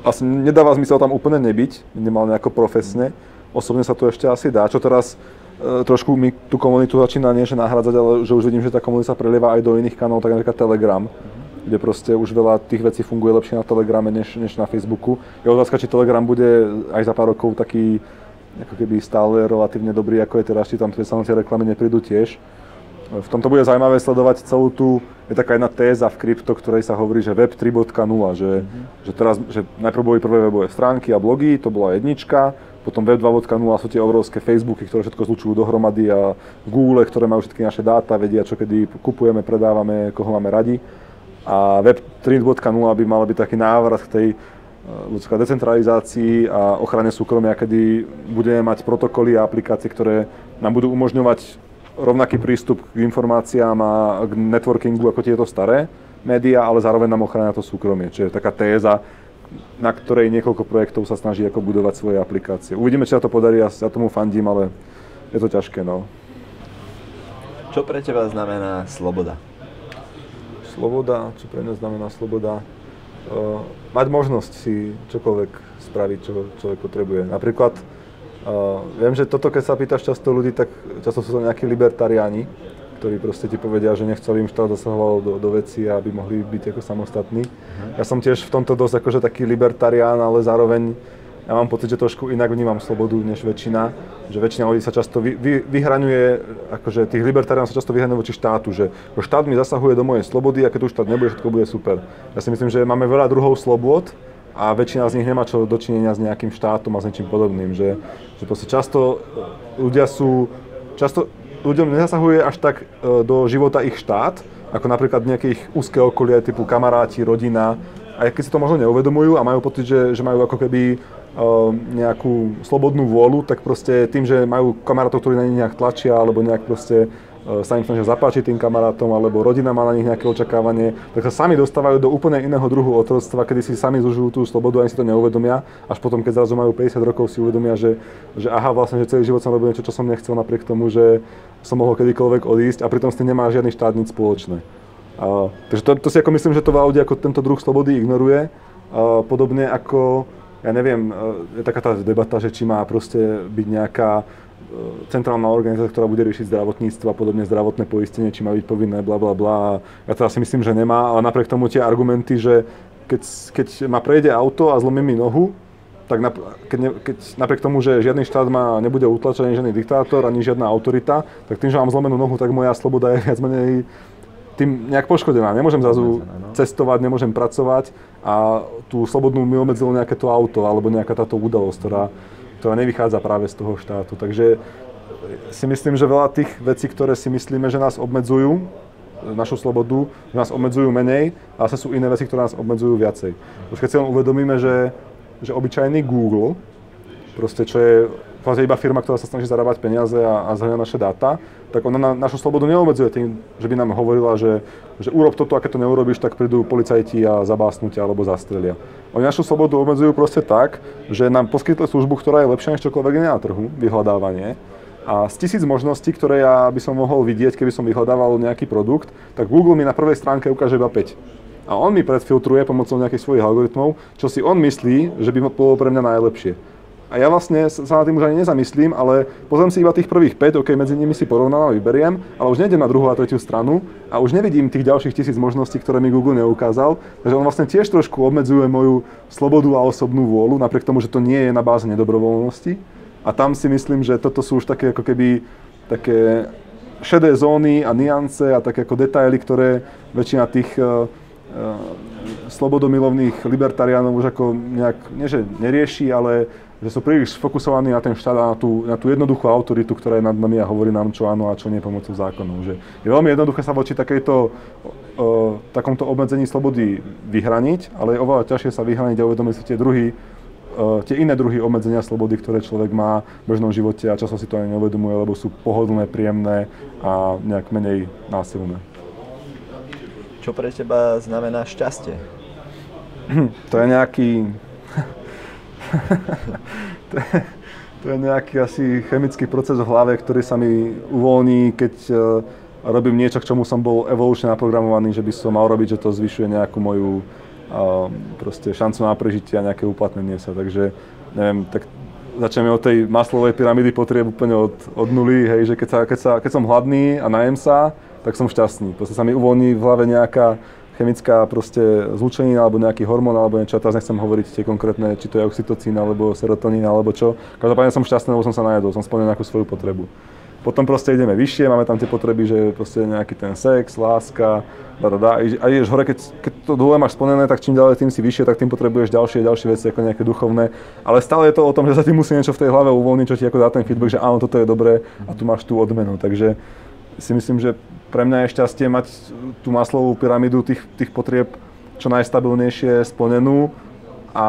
asi nedáva zmysel tam úplne nebyť, minimálne ako profesne. Osobne sa to ešte asi dá, čo teraz e, trošku mi tú komunitu začína nie že nahradzať, ale že už vidím, že tá komunita sa prelieva aj do iných kanálov, tak napríklad Telegram, kde proste už veľa tých vecí funguje lepšie na Telegrame než, než na Facebooku. Je otázka, či Telegram bude aj za pár rokov taký ako keby stále relatívne dobrý, ako je teraz, či tam tie reklamy neprídu tiež. V tomto bude zaujímavé sledovať celú tú, je taká jedna téza v krypto, ktorej sa hovorí, že web 3.0, že, mm-hmm. že teraz, že najprv boli prvé webové stránky a blogy, to bola jednička, potom web 2.0 sú tie obrovské Facebooky, ktoré všetko zlučujú dohromady a Google, ktoré majú všetky naše dáta, vedia, čo kedy kupujeme, predávame, koho máme radi. A web 3.0 by mal byť taký návrat k tej ľudská eh, decentralizácii a ochrane súkromia, kedy budeme mať protokoly a aplikácie, ktoré nám budú umožňovať rovnaký prístup k informáciám a k networkingu ako tieto staré médiá, ale zároveň nám ochránia to súkromie. Čiže taká téza, na ktorej niekoľko projektov sa snaží ako budovať svoje aplikácie. Uvidíme, či sa to podarí, ja sa tomu fandím, ale je to ťažké. No. Čo pre teba znamená sloboda? Sloboda, čo pre mňa znamená sloboda? Uh, mať možnosť si čokoľvek spraviť, čo človek potrebuje. Napríklad, uh, viem, že toto, keď sa pýtaš často ľudí, tak často sú to nejakí libertariáni, ktorí proste ti povedia, že nechcel im štát zasahoval do, do veci, aby mohli byť ako samostatní. Uh-huh. Ja som tiež v tomto dosť akože taký libertarián, ale zároveň ja mám pocit, že trošku inak vnímam slobodu než väčšina, že väčšina ľudí sa často vy, vy, vyhraňuje, akože tých libertariánov sa často vyhraňuje voči štátu, že štát mi zasahuje do mojej slobody a keď tu štát nebude, všetko bude super. Ja si myslím, že máme veľa druhov slobod a väčšina z nich nemá čo dočinenia s nejakým štátom a s niečím podobným, že, že proste často ľudia sú, často ľuďom nezasahuje až tak e, do života ich štát, ako napríklad nejaké ich úzke okolie, typu kamaráti, rodina. A keď si to možno neuvedomujú a majú pocit, že, že majú ako keby e, nejakú slobodnú vôľu, tak proste tým, že majú kamarátov, ktorí na nich nejak tlačia, alebo nejak proste E, sa im snažia zapáčiť tým kamarátom, alebo rodina má na nich nejaké očakávanie, tak sa sami dostávajú do úplne iného druhu otroctva, kedy si sami zužujú tú slobodu a ani si to neuvedomia, až potom, keď zrazu majú 50 rokov, si uvedomia, že, že aha, vlastne, že celý život som robil niečo, čo som nechcel, napriek tomu, že som mohol kedykoľvek odísť a pritom s tým nemá žiadny štát nič spoločné. A, takže to, to, si ako myslím, že to veľa ako tento druh slobody ignoruje, a, podobne ako ja neviem, e, je taká tá debata, že či má proste byť nejaká centrálna organizácia, ktorá bude riešiť zdravotníctvo a podobne zdravotné poistenie, či má byť povinné, bla bla bla. Ja to asi myslím, že nemá, ale napriek tomu tie argumenty, že keď, keď ma prejde auto a zlomí mi nohu, tak na, keď, ne, keď napriek tomu, že žiadny štát ma nebude utlačať, ani žiadny diktátor, ani žiadna autorita, tak tým, že mám zlomenú nohu, tak moja sloboda je viac menej tým nejak poškodená. Nemôžem zrazu no. cestovať, nemôžem pracovať a tú slobodnú mi obmedzilo nejaké to auto alebo nejaká táto udalosť, ktorá, ktorá nevychádza práve z toho štátu. Takže si myslím, že veľa tých vecí, ktoré si myslíme, že nás obmedzujú, našu slobodu, že nás obmedzujú menej, a zase sú iné veci, ktoré nás obmedzujú viacej. Už keď si len uvedomíme, že, že obyčajný Google, proste čo je kvázi iba firma, ktorá sa snaží zarábať peniaze a, a zhrňa naše dáta, tak ona na, našu slobodu neobmedzuje tým, že by nám hovorila, že, že urob toto a keď to neurobíš, tak prídu policajti a zabásnu ťa alebo zastrelia. Oni našu slobodu obmedzujú proste tak, že nám poskytli službu, ktorá je lepšia než čokoľvek iné na trhu, vyhľadávanie. A z tisíc možností, ktoré ja by som mohol vidieť, keby som vyhľadával nejaký produkt, tak Google mi na prvej stránke ukáže iba 5. A on mi predfiltruje pomocou nejakých svojich algoritmov, čo si on myslí, že by bolo pre mňa najlepšie. A ja vlastne sa na tým už ani nezamyslím, ale pozriem si iba tých prvých 5, ok, medzi nimi si porovnám a vyberiem, ale už nejdem na druhú a tretiu stranu a už nevidím tých ďalších tisíc možností, ktoré mi Google neukázal. Takže on vlastne tiež trošku obmedzuje moju slobodu a osobnú vôľu, napriek tomu, že to nie je na báze nedobrovoľnosti. A tam si myslím, že toto sú už také ako keby také šedé zóny a niance a také ako detaily, ktoré väčšina tých uh, uh, slobodomilovných libertariánov už ako nejak, nie že nerieši, ale že sú príliš fokusovaní na ten štát a na tú, na tú jednoduchú autoritu, ktorá je nad nami a hovorí nám, čo áno a čo nie pomocou zákonov. Že je veľmi jednoduché sa voči takejto, uh, takomto obmedzení slobody vyhraniť, ale je oveľa ťažšie sa vyhraniť a uvedomiť si tie druhy, uh, tie iné druhy obmedzenia slobody, ktoré človek má v bežnom živote a často si to ani neuvedomuje, lebo sú pohodlné, príjemné a nejak menej násilné. Čo pre teba znamená šťastie? to je nejaký to, je, to je nejaký asi chemický proces v hlave, ktorý sa mi uvoľní, keď uh, robím niečo, k čomu som bol evolučne naprogramovaný, že by som mal robiť, že to zvyšuje nejakú moju uh, proste šancu na prežitie a nejaké uplatnenie sa. Takže neviem, tak začneme od tej maslovej pyramidy potrieb úplne od, od nuly, hej, že keď, sa, keď, sa, keď som hladný a najem sa, tak som šťastný. Proste sa mi uvoľní v hlave nejaká chemická proste zlučenina alebo nejaký hormón alebo niečo, teraz nechcem hovoriť tie konkrétne, či to je oxytocín alebo serotonín alebo čo. Každopádne som šťastný, lebo som sa najedol, som splnil nejakú svoju potrebu. Potom proste ideme vyššie, máme tam tie potreby, že proste nejaký ten sex, láska, da, da, da. A ideš hore, keď, keď to dole máš splnené, tak čím ďalej tým si vyššie, tak tým potrebuješ ďalšie, ďalšie veci ako nejaké duchovné. Ale stále je to o tom, že sa tým musí niečo v tej hlave uvoľniť, čo ti ako dá ten feedback, že áno, toto je dobré a tu máš tú odmenu. Takže si myslím, že pre mňa je šťastie mať tú maslovú pyramidu tých, tých potrieb čo najstabilnejšie splnenú. A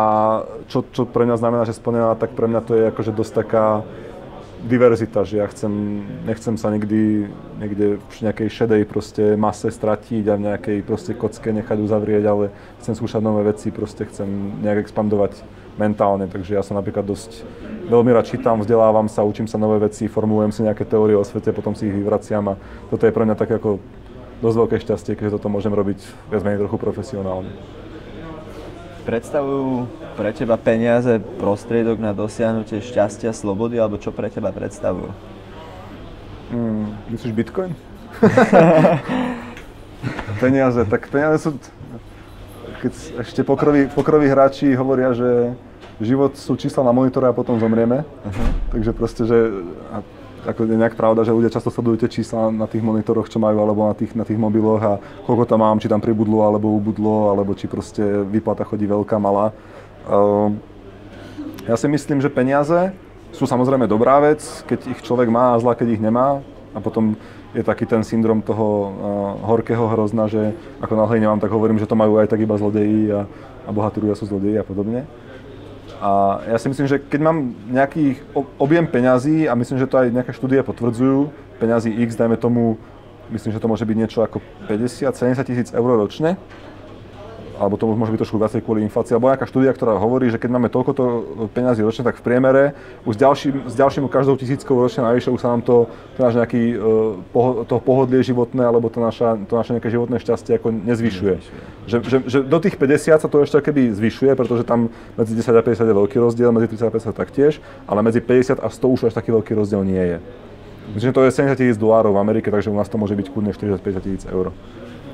čo, čo pre mňa znamená, že splnená, tak pre mňa to je akože dosť taká diverzita, že ja chcem, nechcem sa nikdy niekde v nejakej šedej proste mase stratiť a v nejakej proste kocke nechať uzavrieť, ale chcem skúšať nové veci, proste chcem nejak expandovať mentálne, takže ja som napríklad dosť veľmi rád čítam, vzdelávam sa, učím sa nové veci, formulujem si nejaké teórie o svete, potom si ich vyvraciam a toto je pre mňa také ako dosť veľké šťastie, keďže toto môžem robiť viac menej trochu profesionálne. Predstavujú pre teba peniaze prostriedok na dosiahnutie šťastia, slobody, alebo čo pre teba predstavujú? Mm, myslíš Bitcoin? peniaze, tak peniaze sú... Keď ešte pokroví, pokroví hráči hovoria, že život sú čísla na monitore a potom zomrieme. Uh-huh. Takže proste, že ako je nejak pravda, že ľudia často sledujú tie čísla na tých monitoroch, čo majú, alebo na tých, na tých mobiloch a koľko tam mám, či tam pribudlo, alebo ubudlo, alebo či proste výplata chodí veľká, malá. Uh, ja si myslím, že peniaze sú samozrejme dobrá vec, keď ich človek má a zlá, keď ich nemá. A potom je taký ten syndrom toho uh, horkého hrozna, že ako náhle nemám, tak hovorím, že to majú aj tak iba zlodeji a, a bohatí ľudia sú zlodeji a podobne. A ja si myslím, že keď mám nejaký objem peňazí, a myslím, že to aj nejaké štúdie potvrdzujú, peňazí X, dajme tomu, myslím, že to môže byť niečo ako 50-70 tisíc eur ročne, alebo to môže byť trošku viacej kvôli inflácii, alebo nejaká štúdia, ktorá hovorí, že keď máme toľkoto peňazí ročne, tak v priemere už s ďalším, s ďalším každou tisíckou ročne navyše už sa nám to, to náš nejaký, uh, to pohodlie životné, alebo to, naša, to naše nejaké životné šťastie ako nezvyšuje. Že, že, že, do tých 50 sa to ešte keby zvyšuje, pretože tam medzi 10 a 50 je veľký rozdiel, medzi 30 a 50 taktiež, ale medzi 50 a 100 už až taký veľký rozdiel nie je. Myslím, že to je 70 tisíc dolárov v Amerike, takže u nás to môže byť kľudne 40-50 tisíc eur.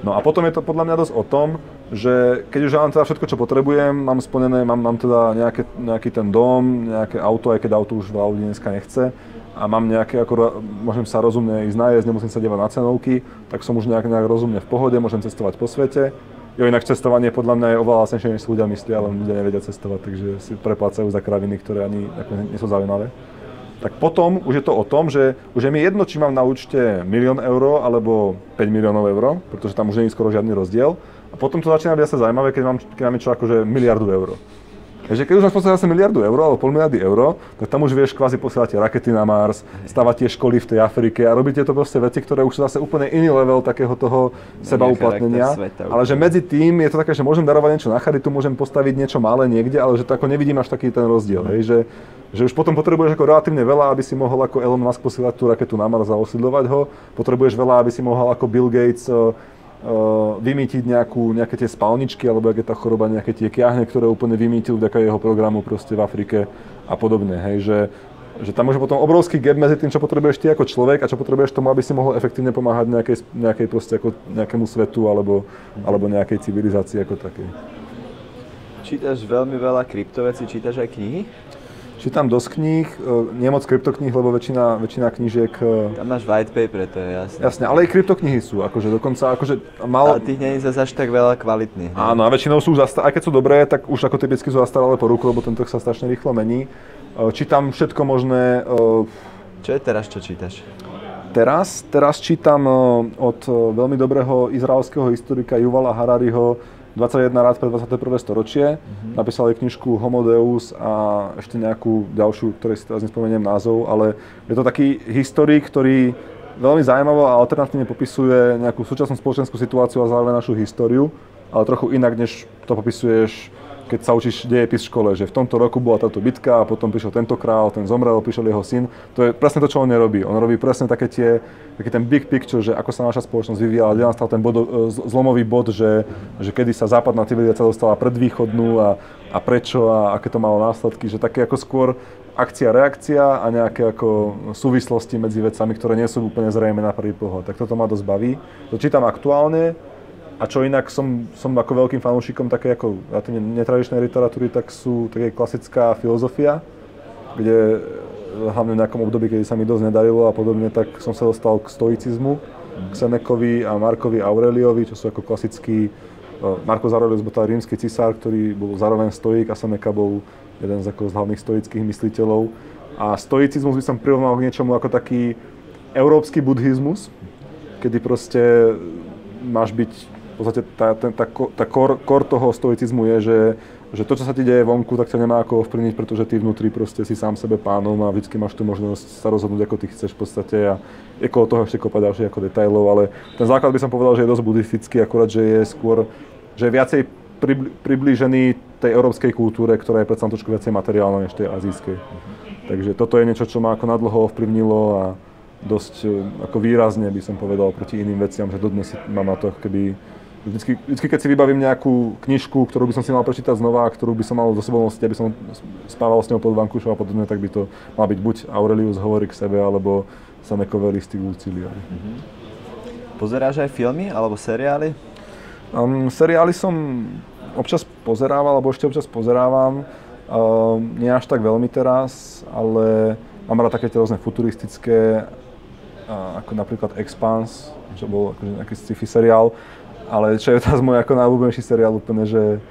No a potom je to podľa mňa dosť o tom, že keď už mám teda všetko, čo potrebujem, mám splnené, mám, mám teda nejaké, nejaký ten dom, nejaké auto, aj keď auto už veľa ľudí dneska nechce, a mám nejaké, ako môžem sa rozumne ísť najesť, nemusím sa devať na cenovky, tak som už nejak, nejak rozumne v pohode, môžem cestovať po svete. Jo, inak cestovanie podľa mňa je oveľa lacnejšie, než si ľudia myslia, ale ľudia nevedia cestovať, takže si preplácajú za kraviny, ktoré ani ako, nie sú zaujímavé tak potom už je to o tom, že už je mi jedno, či mám na účte milión eur alebo 5 miliónov eur, pretože tam už nie je skoro žiadny rozdiel. A potom to začína byť zase zaujímavé, keď mám, keď mám niečo akože miliardu eur. Takže keď už máš posielať zase miliardu eur alebo pol miliardy eur, tak tam už vieš kvázi posielať rakety na Mars, stavať tie školy v tej Afrike a robíte to proste veci, ktoré už sú zase úplne iný level takého toho seba uplatnenia. Ale že medzi tým je to také, že môžem darovať niečo na charitu, môžem postaviť niečo malé niekde, ale že to ako nevidím až taký ten rozdiel. Hej, že, že už potom potrebuješ ako relatívne veľa, aby si mohol ako Elon Musk posielať tú raketu na Mars a osídľovať ho. Potrebuješ veľa, aby si mohol ako Bill Gates uh, vymýtiť nejakú, nejaké tie spalničky, alebo aké tá choroba, nejaké tie kiahne, ktoré úplne vymýtil vďaka jeho programu proste v Afrike a podobne. Hej, že, že tam môže potom obrovský gap medzi tým, čo potrebuješ ty ako človek a čo potrebuješ tomu, aby si mohol efektívne pomáhať nejakej, nejakej proste ako nejakému svetu alebo, alebo nejakej civilizácii ako takej. Čítaš veľmi veľa kryptoveci, čítaš aj knihy? Čítam dosť kníh, e, nie moc kryptokníh, lebo väčšina, väčšina knížiek... E, Tam máš white paper, to je jasné. Jasne, ale aj kryptoknihy sú, akože dokonca, akože mal... Ale tých nie je zase až tak veľa kvalitných. Áno, a väčšinou sú, zasta- aj keď sú dobré, tak už ako typicky sú zastaralé po ruku, lebo ten trh sa strašne rýchlo mení. E, čítam všetko možné... Čo je teraz, čo čítaš? Teraz, teraz čítam od veľmi dobrého izraelského historika Juvala Harariho 21 rád pre 21. storočie. Mm-hmm. Napísal aj knižku Homo Deus a ešte nejakú ďalšiu, ktorej si teraz nespomeniem názov, ale je to taký historik, ktorý veľmi zaujímavo a alternatívne popisuje nejakú súčasnú spoločenskú situáciu a zároveň našu históriu, ale trochu inak, než to popisuješ keď sa učíš dejepis v škole, že v tomto roku bola táto bitka a potom prišiel tento král, ten zomrel, prišiel jeho syn. To je presne to, čo on nerobí. On robí presne také tie, taký ten big picture, že ako sa naša spoločnosť vyvíjala, kde nastal ten bod, e, zlomový bod, že, že kedy sa západná civilizácia dostala pred východnú a, a prečo a aké to malo následky, že také ako skôr akcia, reakcia a nejaké ako súvislosti medzi vecami, ktoré nie sú úplne zrejme na prvý pohľad. Tak toto ma dosť baví. To čítam aktuálne, a čo inak som, som ako veľkým fanúšikom také ako netradičnej literatúry, tak sú také klasická filozofia, kde eh, hlavne v nejakom období, keď sa mi dosť nedarilo a podobne, tak som sa dostal k stoicizmu, k Senekovi a Markovi Aureliovi, čo sú ako klasický eh, Marko Aurelius bol rímsky cisár, ktorý bol zároveň stoik a Seneca bol jeden z, ako z hlavných stoických mysliteľov. A stoicizmus by som prirovnal k niečomu ako taký európsky buddhizmus, kedy proste máš byť podstate tá, ten, tá, tá kor, kor toho stoicizmu je, že, že to, čo sa ti deje vonku, tak ťa nemá ako ovplyvniť, pretože ty vnútri proste si sám sebe pánom a vždy máš tu možnosť sa rozhodnúť, ako ty chceš v podstate a je toho ešte kopa ďalších ako detailov, ale ten základ by som povedal, že je dosť buddhistický, akurát, že je skôr, že je viacej priblížený tej európskej kultúre, ktorá je predsa trošku viacej materiálna než tej azijskej. Takže toto je niečo, čo ma ako nadlho ovplyvnilo a dosť ako výrazne by som povedal proti iným veciam, že dodnes mám na to keby Vždycky, vždycky, keď si vybavím nejakú knižku, ktorú by som si mal prečítať znova, ktorú by som mal do sebou nosiť, aby som spával s ňou pod vankušou a podobne, tak by to mal byť buď Aurelius hovorí k sebe, alebo Sanekové listy Lucília. Mm-hmm. Pozeráš aj filmy alebo seriály? Um, seriály som občas pozerával, alebo ešte občas pozerávam. Um, nie až tak veľmi teraz, ale mám rád také tie rôzne futuristické, ako napríklad Expanse, čo bol akože nejaký sci-fi seriál. Ale čo je teraz môj ako najľúbenejší seriál úplne, že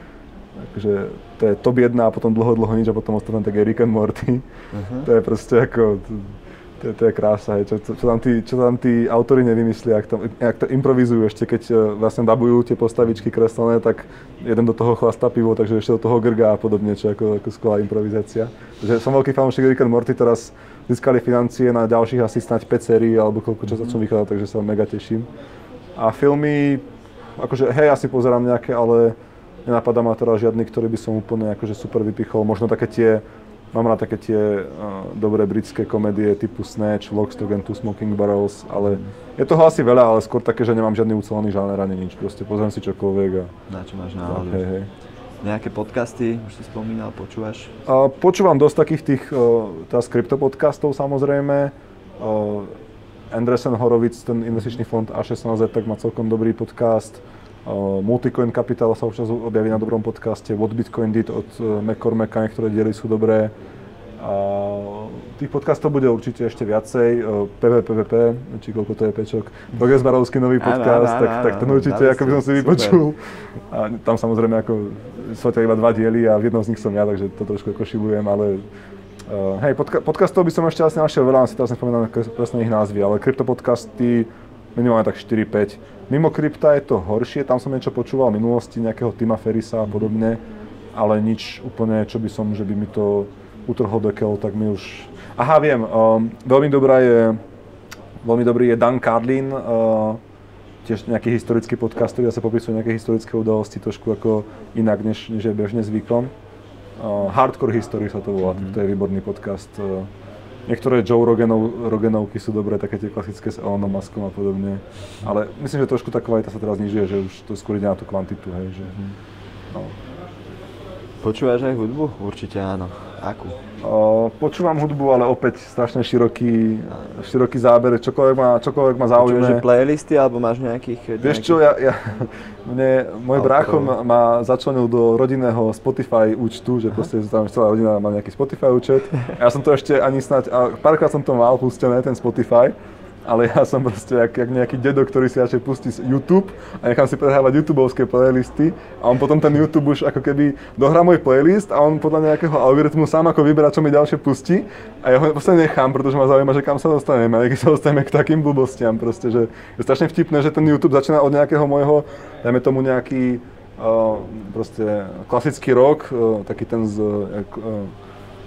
akože to je top 1 a potom dlho, dlho nič a potom ostatné tak je Rick and Morty. Uh-huh. To je proste ako, to, to je krása, hej. Čo, čo, čo, tam tí, čo tam tí autory nevymyslia, ak to, ak to improvizujú ešte, keď uh, vlastne dabujú tie postavičky kreslené, tak jeden do toho chlasta pivo, takže ešte do toho grgá a podobne, čo ako, ako skvelá improvizácia. Takže som veľký fanúšik Rick and Morty, teraz získali financie na ďalších asi snať 5 sérií alebo koľko čo začnú vychádzať, takže sa mega teším. A filmy, akože hej, asi pozerám nejaké, ale nenapadá ma teraz žiadny, ktorý by som úplne akože super vypichol. Možno také tie, mám rád také tie uh, dobré britské komédie typu Snatch, Lockstock and Two Smoking Barrels, ale je toho asi veľa, ale skôr také, že nemám žiadny ucelený žáner ani nič. Proste pozriem si čokoľvek a... Na čo máš náladu. Hej, hej. Nejaké podcasty, už si spomínal, počúvaš? Uh, počúvam dosť takých tých, uh, teraz kryptopodcastov samozrejme. Uh, Andresen Horovic, ten investičný fond A16Z, tak má celkom dobrý podcast. Uh, Multicoin Capital sa občas objaví na dobrom podcaste. What Bitcoin did od uh, McCormacka, niektoré diely sú dobré. Uh, tých podcastov bude určite ešte viacej. PVPVP, či koľko to je pečok. Progres Barovský nový podcast, tak, tak ten určite ako by som si vypočul. A tam samozrejme ako sú to iba dva diely a v jednom z nich som ja, takže to trošku ako šilujem, ale Uh, hej, podka- podcastov by som ešte asi našiel veľa, si teraz nespomínam presne ich názvy, ale kryptopodcasty minimálne tak 4-5. Mimo krypta je to horšie, tam som niečo počúval v minulosti, nejakého Tima Ferisa a podobne, ale nič úplne, čo by som, že by mi to utrhol dekel, tak mi už... Aha, viem, um, veľmi dobrá je, veľmi dobrý je Dan Carlin, uh, tiež nejaký historický podcast, ktorý sa popisuje nejaké historické udalosti trošku ako inak, než, než je bežne zvykom. Uh, Hardcore History sa to volá, mm-hmm. to je výborný podcast. Uh, niektoré Joe Roganov, Roganovky sú dobré, také tie klasické s Elonom Muskom a podobne. Ale myslím, že trošku tá kvalita sa teraz znižuje, že už to skôr ide na tú kvantitu, hej, že... Mm-hmm. No. Počúvaš aj hudbu? Určite áno. Akú? Počúvam hudbu, ale opäť strašne široký, široký záber, čokoľvek ma, čokoľvek ma zaujíme. Počúvaš playlisty, alebo máš nejakých... Vieš čo, ja, ja, mne, môj brácho ma, začlenil do rodinného Spotify účtu, že proste tam celá rodina má nejaký Spotify účet. Ja som to ešte ani a párkrát som to mal pustené, ten Spotify, ale ja som proste jak, jak nejaký dedo, ktorý si radšej pustí z YouTube a nechám si prehrávať YouTubeovské playlisty a on potom ten YouTube už ako keby dohrá môj playlist a on podľa nejakého algoritmu sám ako vyberá, čo mi ďalšie pustí a ja ho proste nechám, pretože ma zaujíma, že kam sa dostaneme a keď sa dostaneme k takým blbostiam proste, že je strašne vtipné, že ten YouTube začína od nejakého môjho, dajme tomu nejaký uh, proste klasický rok, uh, taký ten z uh,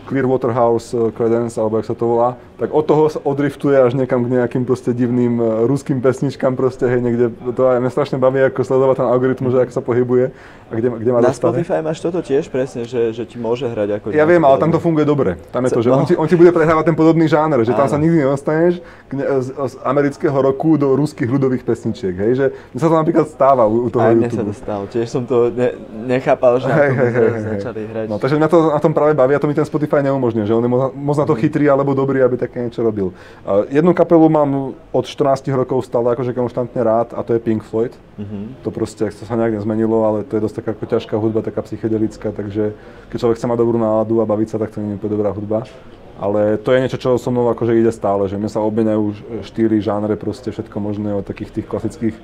Clearwater House eh, Credence, alebo jak sa to volá, tak od toho sa odriftuje až niekam k nejakým proste divným uh, ruským pesničkám proste, hej, niekde, to aj mňa strašne baví, ako sledovať ten algoritmus, že ako sa pohybuje a kde, kde ma Na dostane. Spotify máš toto tiež presne, že, že ti môže hrať ako... Ja viem, ale tam to funguje dobre. Tam je to, že no. on, ti, on ti bude prehrávať ten podobný žáner, že tam Áno. sa nikdy nedostaneš z, z, amerického roku do ruských ľudových pesničiek, hej, že mne sa to napríklad stáva u, u toho Aj mne sa to stalo, tiež som to ne, nechápal, že hej, hej, hej, začali hrať. No, takže mňa to na tom práve baví a to mi ten Spotify neumožňuje, že on je moc na to chytrý alebo dobrý, aby také niečo robil. Jednu kapelu mám od 14 rokov stále akože konštantne rád a to je Pink Floyd. Uh-huh. To proste, to sa nejak nezmenilo, ale to je dosť taká ako ťažká hudba, taká psychedelická, takže keď človek chce mať dobrú náladu a baviť sa, tak to nie je dobrá hudba. Ale to je niečo, čo so mnou akože ide stále, že mne sa obmieniajú štýly, žánre, proste všetko možné od takých tých klasických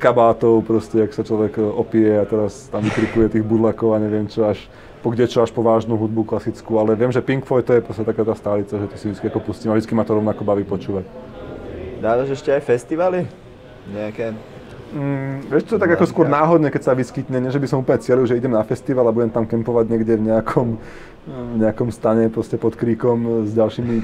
kabátov, proste, jak sa človek opije a teraz tam vykrikuje tých budlakov a neviem čo, až po kde čo až po vážnu hudbu klasickú, ale viem, že Pink Floyd to je proste taká tá stálica, že ty si vždy ako pustím a vždy ma to rovnako baví počúvať. Dávaš ešte aj festivaly? Nejaké? Mm, vieš čo, tak ako skôr náhodne, keď sa vyskytne, nie že by som úplne cieľil, že idem na festival a budem tam kempovať niekde v nejakom, v nejakom stane proste pod kríkom s ďalšími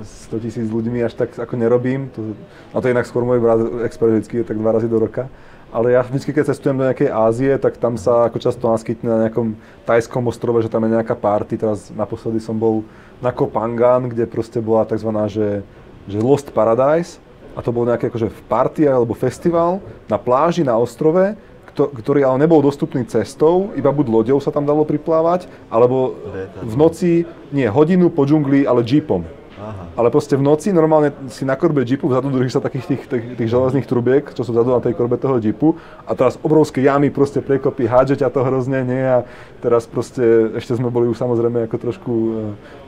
100 tisíc ľuďmi, až tak ako nerobím. To, a to je inak skôr môj brat expert vždy, tak dva razy do roka. Ale ja vždy, keď cestujem do nejakej Ázie, tak tam sa ako často naskytne na nejakom tajskom ostrove, že tam je nejaká party. Teraz naposledy som bol na Kopangan, kde proste bola tzv. že, že Lost Paradise a to bol nejaký akože party alebo festival na pláži na ostrove, ktorý ale nebol dostupný cestou, iba buď loďou sa tam dalo priplávať, alebo v noci, nie hodinu po džungli, ale jeepom. Aha. Ale proste v noci normálne si na korbe jeepu, vzadu držíš sa takých tých, tých, tých železných trubiek, čo sú vzadu na tej korbe toho jeepu a teraz obrovské jamy proste prekopy, hádže ťa to hrozne, nie a teraz proste ešte sme boli už samozrejme ako trošku e,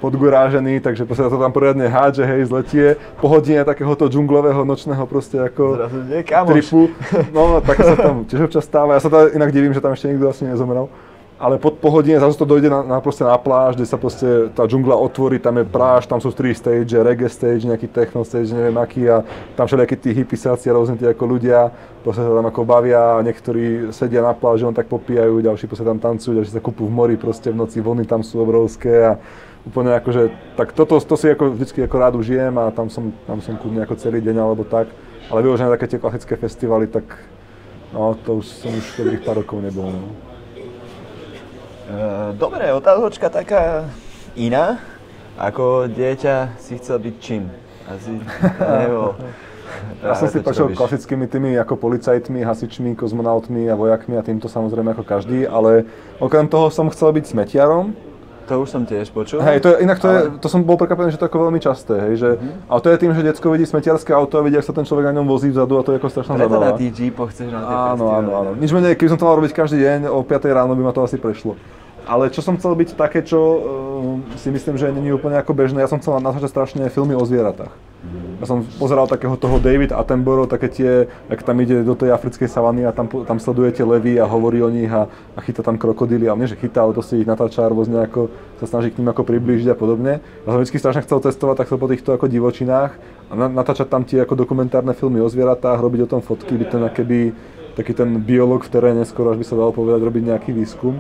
podgurážení, takže proste to tam poriadne hádže, hej, zletie, po hodine takéhoto džunglového nočného proste ako tripu. No, tak sa tam tiež občas stáva. Ja sa teda inak divím, že tam ešte nikto asi nezomrel ale po, po hodine zase to dojde na, na, proste na pláž, kde sa proste tá džungla otvorí, tam je pláž, tam sú tri stage, reggae stage, nejaký techno stage, neviem aký a tam všelijakí tí hippisáci a rôzne tí ako ľudia, proste sa tam ako bavia, niektorí sedia na pláži, len tak popíjajú, ďalší proste tam tancujú, ďalší sa kúpu v mori, proste v noci vlny tam sú obrovské a úplne akože, tak toto to si ako vždycky ako rád užijem a tam som, tam som kľudne ako celý deň alebo tak, ale vyložené také tie klasické festivaly, tak no to už som už dobrých pár rokov nebol. No. Eh, dobre, otázočka taká iná. Ako dieťa si chcel byť čím? Asi nebo... Ja som si pačil klasickými tými ako policajtmi, hasičmi, kozmonautmi a vojakmi a týmto samozrejme ako každý, ale okrem toho som chcel byť smetiarom. To už som tiež počul. Hej, to je, inak to, ale... je, to som bol prekvapený, že to je ako veľmi časté, hej, že, mm-hmm. ale to je tým, že detsko vidí smetiarské auto a vidí, ak sa ten človek na ňom vozí vzadu a to je ako strašná Preto zábava. na tých jeepoch chceš na tie Áno, áno, áno. Nič menej, keby som to mal robiť každý deň o 5 ráno, by ma to asi prešlo. Ale čo som chcel byť také, čo uh, si myslím, že není úplne ako bežné, ja som chcel natáčať strašne filmy o zvieratách. Ja som pozeral takého toho David Attenborough, také tie, ak tam ide do tej africkej savany a tam, tam sledujete levy a hovorí o nich a, a chytá tam krokodíly, ale nie že chytá, ale to si ich natáča rôzne ako, sa snaží k ním ako priblížiť a podobne. Ja som vždy strašne chcel testovať takto po týchto ako divočinách a natáčať tam tie ako dokumentárne filmy o zvieratách, robiť o tom fotky, byť ten akéby taký ten biolog v teréne, skoro až by sa dalo povedať, robiť nejaký výskum.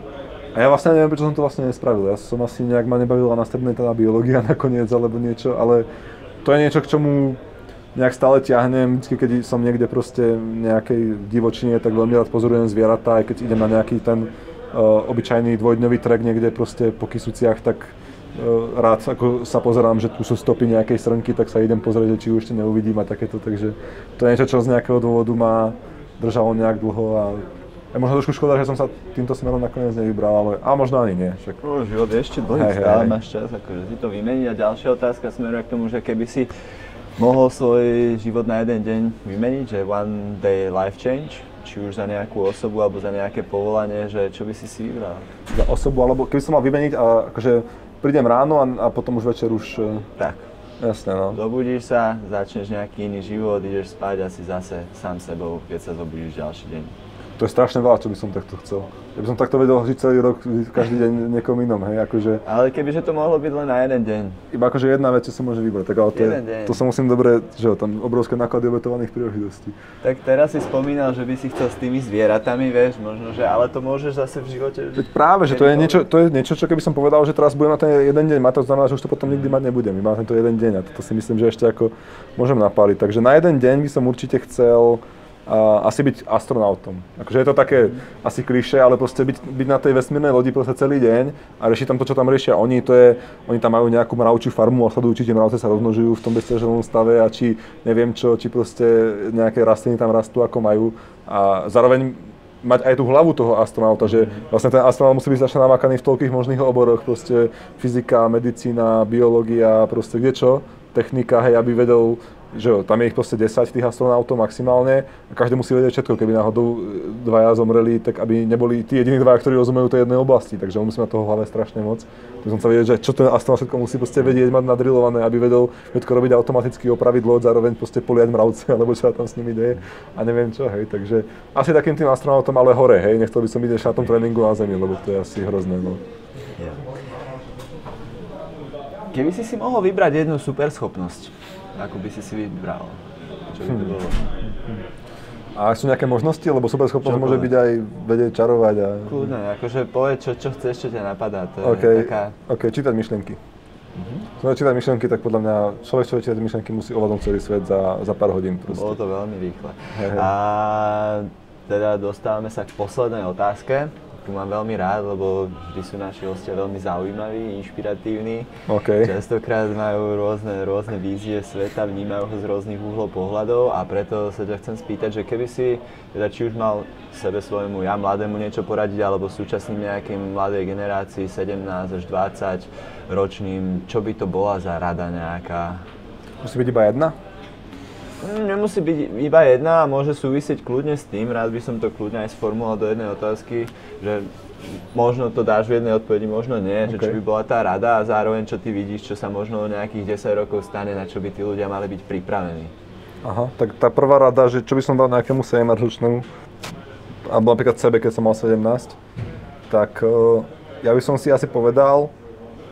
A ja vlastne neviem, prečo som to vlastne nespravil. Ja som asi nejak ma nebavila na strednej teda biológia nakoniec alebo niečo, ale to je niečo, k čomu nejak stále ťahnem, vždy keď som niekde proste v nejakej divočine, tak veľmi rád pozorujem zvieratá, aj keď idem na nejaký ten uh, obyčajný dvojdňový trek niekde proste po Kisuciach, tak uh, rád ako sa pozerám, že tu sú stopy nejakej srnky, tak sa idem pozrieť, či už ešte neuvidím a takéto, takže to je niečo, čo z nejakého dôvodu ma držalo nejak dlho a je možno trošku škoda, že som sa týmto smerom nakoniec nevybral, ale a možno ani nie. Však. No, život je ešte dlhý, hey, stále hey. máš čas akože si to vymeniť. A ďalšia otázka smeruje k tomu, že keby si mohol svoj život na jeden deň vymeniť, že one day life change, či už za nejakú osobu alebo za nejaké povolanie, že čo by si si vybral? Za osobu, alebo keby som mal vymeniť a akože prídem ráno a, a potom už večer už... E, tak. Jasne, no. Zobudíš sa, začneš nejaký iný život, ideš spať a si zase sám sebou, keď sa zobudíš ďalší deň to je strašne veľa, čo by som takto chcel. Ja by som takto vedel žiť celý rok, každý deň niekom inom, hej, akože... Ale kebyže to mohlo byť len na jeden deň. Iba akože jedna vec, čo sa môže vybrať, tak ale to, je, to sa musím dobre, že tam obrovské náklady obetovaných príležitostí. Tak teraz si spomínal, že by si chcel s tými zvieratami, vieš, možno, že, ale to môžeš zase v živote... Veď práve, že to je, niečo, to je niečo, čo keby som povedal, že teraz budem na ten jeden deň mať, to znamená, že už to potom nikdy mať nebudem, iba na tento jeden deň a to si myslím, že ešte ako môžem napáliť. Takže na jeden deň by som určite chcel uh, asi byť astronautom. Akože je to také mm. asi kliše, ale proste byť, byť na tej vesmírnej lodi proste celý deň a riešiť tam to, čo tam riešia oni, to je, oni tam majú nejakú mravčiu farmu a sledujú, či tie mravce sa rozmnožujú v tom bezťažovom stave a či neviem čo, či proste nejaké rastliny tam rastú, ako majú. A zároveň mať aj tú hlavu toho astronauta, že mhm. vlastne ten astronaut musí byť strašne namakaný v toľkých možných oboroch, proste fyzika, medicína, biológia, proste kde čo, technika, hej, aby vedel že tam je ich proste 10 tých astronautov maximálne a každý musí vedieť všetko, keby náhodou e, dvaja zomreli, tak aby neboli tí jediní dvaja, ktorí rozumejú tej jednej oblasti, takže on musí mať toho hlave strašne moc. by som sa vedieť, že čo ten astronaut všetko musí proste vedieť, mať nadrilované, aby vedel všetko robiť automaticky, opraviť loď, zároveň proste poliať mravce, alebo čo tam s nimi deje a neviem čo, hej, takže asi takým tým astronautom, ale hore, hej, nechcel by som byť na tom tréningu na Zemi, lebo to je asi hrozné, no. Keby si si mohol vybrať jednu super schopnosť, ako by si si vybral? Čo by to hm. bolo? A sú nejaké možnosti? Lebo super schopnosť môže byť aj vedieť čarovať a... Kľudne, akože povedz, čo, čo chceš, čo ťa napadá. To je OK, taká... OK, čítať myšlienky. Uh-huh. Keď čítať myšlienky, tak podľa mňa človek, čo čítať myšlienky, musí ovládnuť celý svet za, za pár hodín. Proste. Bolo to veľmi rýchle. A teda dostávame sa k poslednej otázke. Tu mám veľmi rád, lebo vždy sú naši hostia veľmi zaujímaví, inšpiratívni. OK. Častokrát majú rôzne, rôzne vízie sveta, vnímajú ho z rôznych uhlov pohľadov a preto sa ťa chcem spýtať, že keby si teda či už mal sebe svojmu ja mladému niečo poradiť, alebo súčasným nejakým mladej generácii 17 až 20 ročným, čo by to bola za rada nejaká? Musí byť iba jedna? Nemusí byť iba jedna a môže súvisieť kľudne s tým, rád by som to kľudne aj sformuloval do jednej otázky, že možno to dáš v jednej odpovedi, možno nie, že čo by bola tá rada a zároveň čo ty vidíš, čo sa možno o nejakých 10 rokov stane, na čo by tí ľudia mali byť pripravení. Aha, tak tá prvá rada, že čo by som dal nejakému 17-ročnému, alebo napríklad sebe, keď som mal 17, tak uh, ja by som si asi povedal,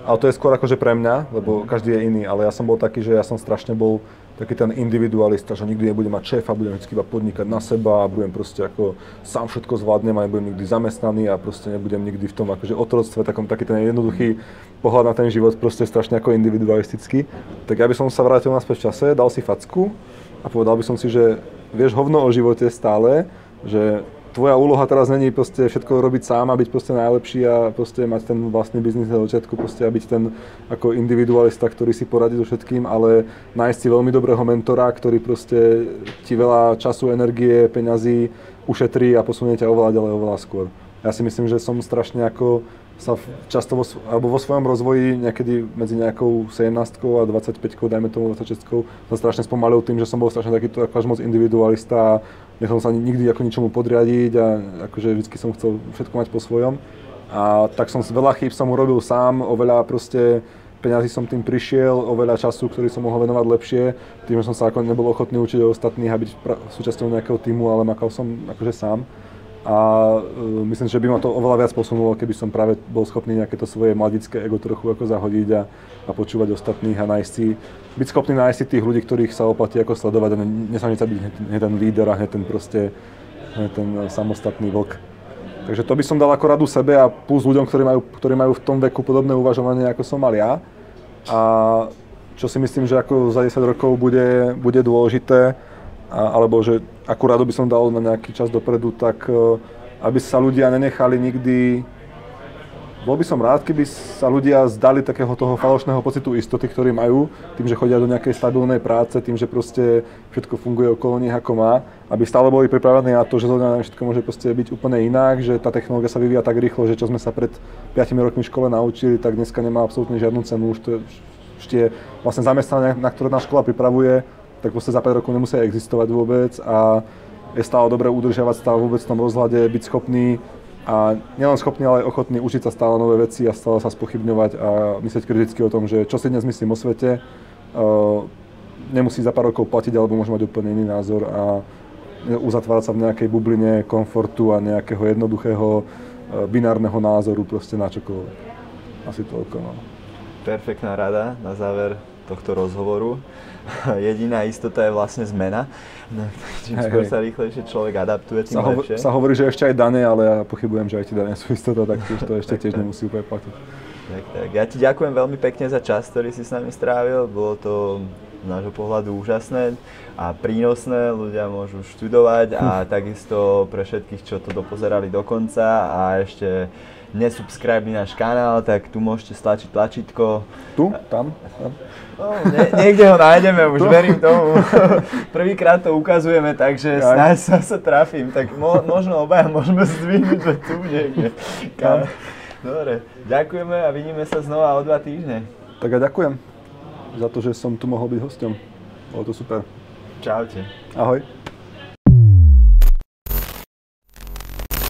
ale to je skôr akože pre mňa, lebo každý je iný, ale ja som bol taký, že ja som strašne bol taký ten individualista, že nikdy nebudem mať šéfa, budem vždy iba podnikať na seba a budem proste ako sám všetko zvládnem a nebudem nikdy zamestnaný a proste nebudem nikdy v tom akože otroctve, takom taký ten jednoduchý pohľad na ten život, proste strašne ako individualistický. Tak ja by som sa vrátil naspäť v čase, dal si facku a povedal by som si, že vieš hovno o živote stále, že tvoja úloha teraz není proste všetko robiť sám a byť proste najlepší a proste mať ten vlastný biznis na začiatku proste a byť ten ako individualista, ktorý si poradí so všetkým, ale nájsť si veľmi dobrého mentora, ktorý proste ti veľa času, energie, peňazí ušetrí a posunie ťa oveľa ďalej, oveľa skôr. Ja si myslím, že som strašne ako sa často vo, alebo vo svojom rozvoji niekedy medzi nejakou 17 a 25, dajme tomu 26, som strašne spomalil tým, že som bol strašne takýto ako až moc individualista a nechcel som sa nikdy ako ničomu podriadiť a akože vždy som chcel všetko mať po svojom. A tak som veľa chýb som urobil sám, oveľa proste peňazí som tým prišiel, oveľa času, ktorý som mohol venovať lepšie, tým, že som sa ako nebol ochotný učiť ostatných a byť pra- súčasťou nejakého týmu, ale makal som akože sám. A uh, myslím, že by ma to oveľa viac posunulo, keby som práve bol schopný nejaké to svoje mladické ego trochu ako zahodiť a, a počúvať ostatných a nájsť si, byť schopný nájsť si tých ľudí, ktorých sa oplatí ako sledovať a ne- nesnažiť byť hneď, ten líder a hneď ten proste, hneď ten samostatný vlk. Takže to by som dal ako radu sebe a plus ľuďom, ktorí majú, ktorí majú v tom veku podobné uvažovanie, ako som mal ja. A čo si myslím, že ako za 10 rokov bude, bude dôležité, alebo že akú radu by som dal na nejaký čas dopredu, tak e, aby sa ľudia nenechali nikdy bol by som rád, keby sa ľudia zdali takého toho falošného pocitu istoty, ktorý majú, tým, že chodia do nejakej stabilnej práce, tým, že proste všetko funguje okolo nich ako má, aby stále boli pripravení na to, že deň všetko môže proste byť úplne inak, že tá technológia sa vyvíja tak rýchlo, že čo sme sa pred 5 rokmi v škole naučili, tak dneska nemá absolútne žiadnu cenu, už to je, tie vlastne zamestnania, na ktoré nás škola pripravuje, tak proste za 5 rokov nemusia existovať vôbec a je stále dobré udržiavať stále vôbec v tom rozhľade, byť schopný a nielen schopný, ale aj ochotný učiť sa stále nové veci a stále sa spochybňovať a myslieť kriticky o tom, že čo si dnes myslím o svete, uh, nemusí za pár rokov platiť alebo môže mať úplne iný názor a uzatvárať sa v nejakej bubline komfortu a nejakého jednoduchého uh, binárneho názoru proste na čokoľvek. Asi toľko, no. Perfektná rada na záver tohto rozhovoru. Jediná istota je vlastne zmena. No, Čím Hej, skôr hej. sa rýchlejšie človek adaptuje, tým Sa, hovo- lepšie. sa hovorí, že ešte aj dane, ale ja pochybujem, že aj tie dane sú istota, tak tiež to ešte tiež nemusí úplne platiť. Tak, tak. Ja ti ďakujem veľmi pekne za čas, ktorý si s nami strávil. Bolo to z nášho pohľadu úžasné a prínosné. Ľudia môžu študovať a takisto pre všetkých, čo to dopozerali do konca a ešte nesubscribe náš kanál, tak tu môžete stlačiť tlačítko. Tu? Tam? tam? No, nie, niekde ho nájdeme, už verím tomu. Prvýkrát to ukazujeme, takže snáď sa, sa trafím. Tak mo, možno obaja môžeme zdvihnúť, že tu niekde. Kam. Dobre, ďakujeme a vidíme sa znova o dva týždne. Tak a ďakujem za to, že som tu mohol byť hosťom. Bolo to super. Čaute. Ahoj.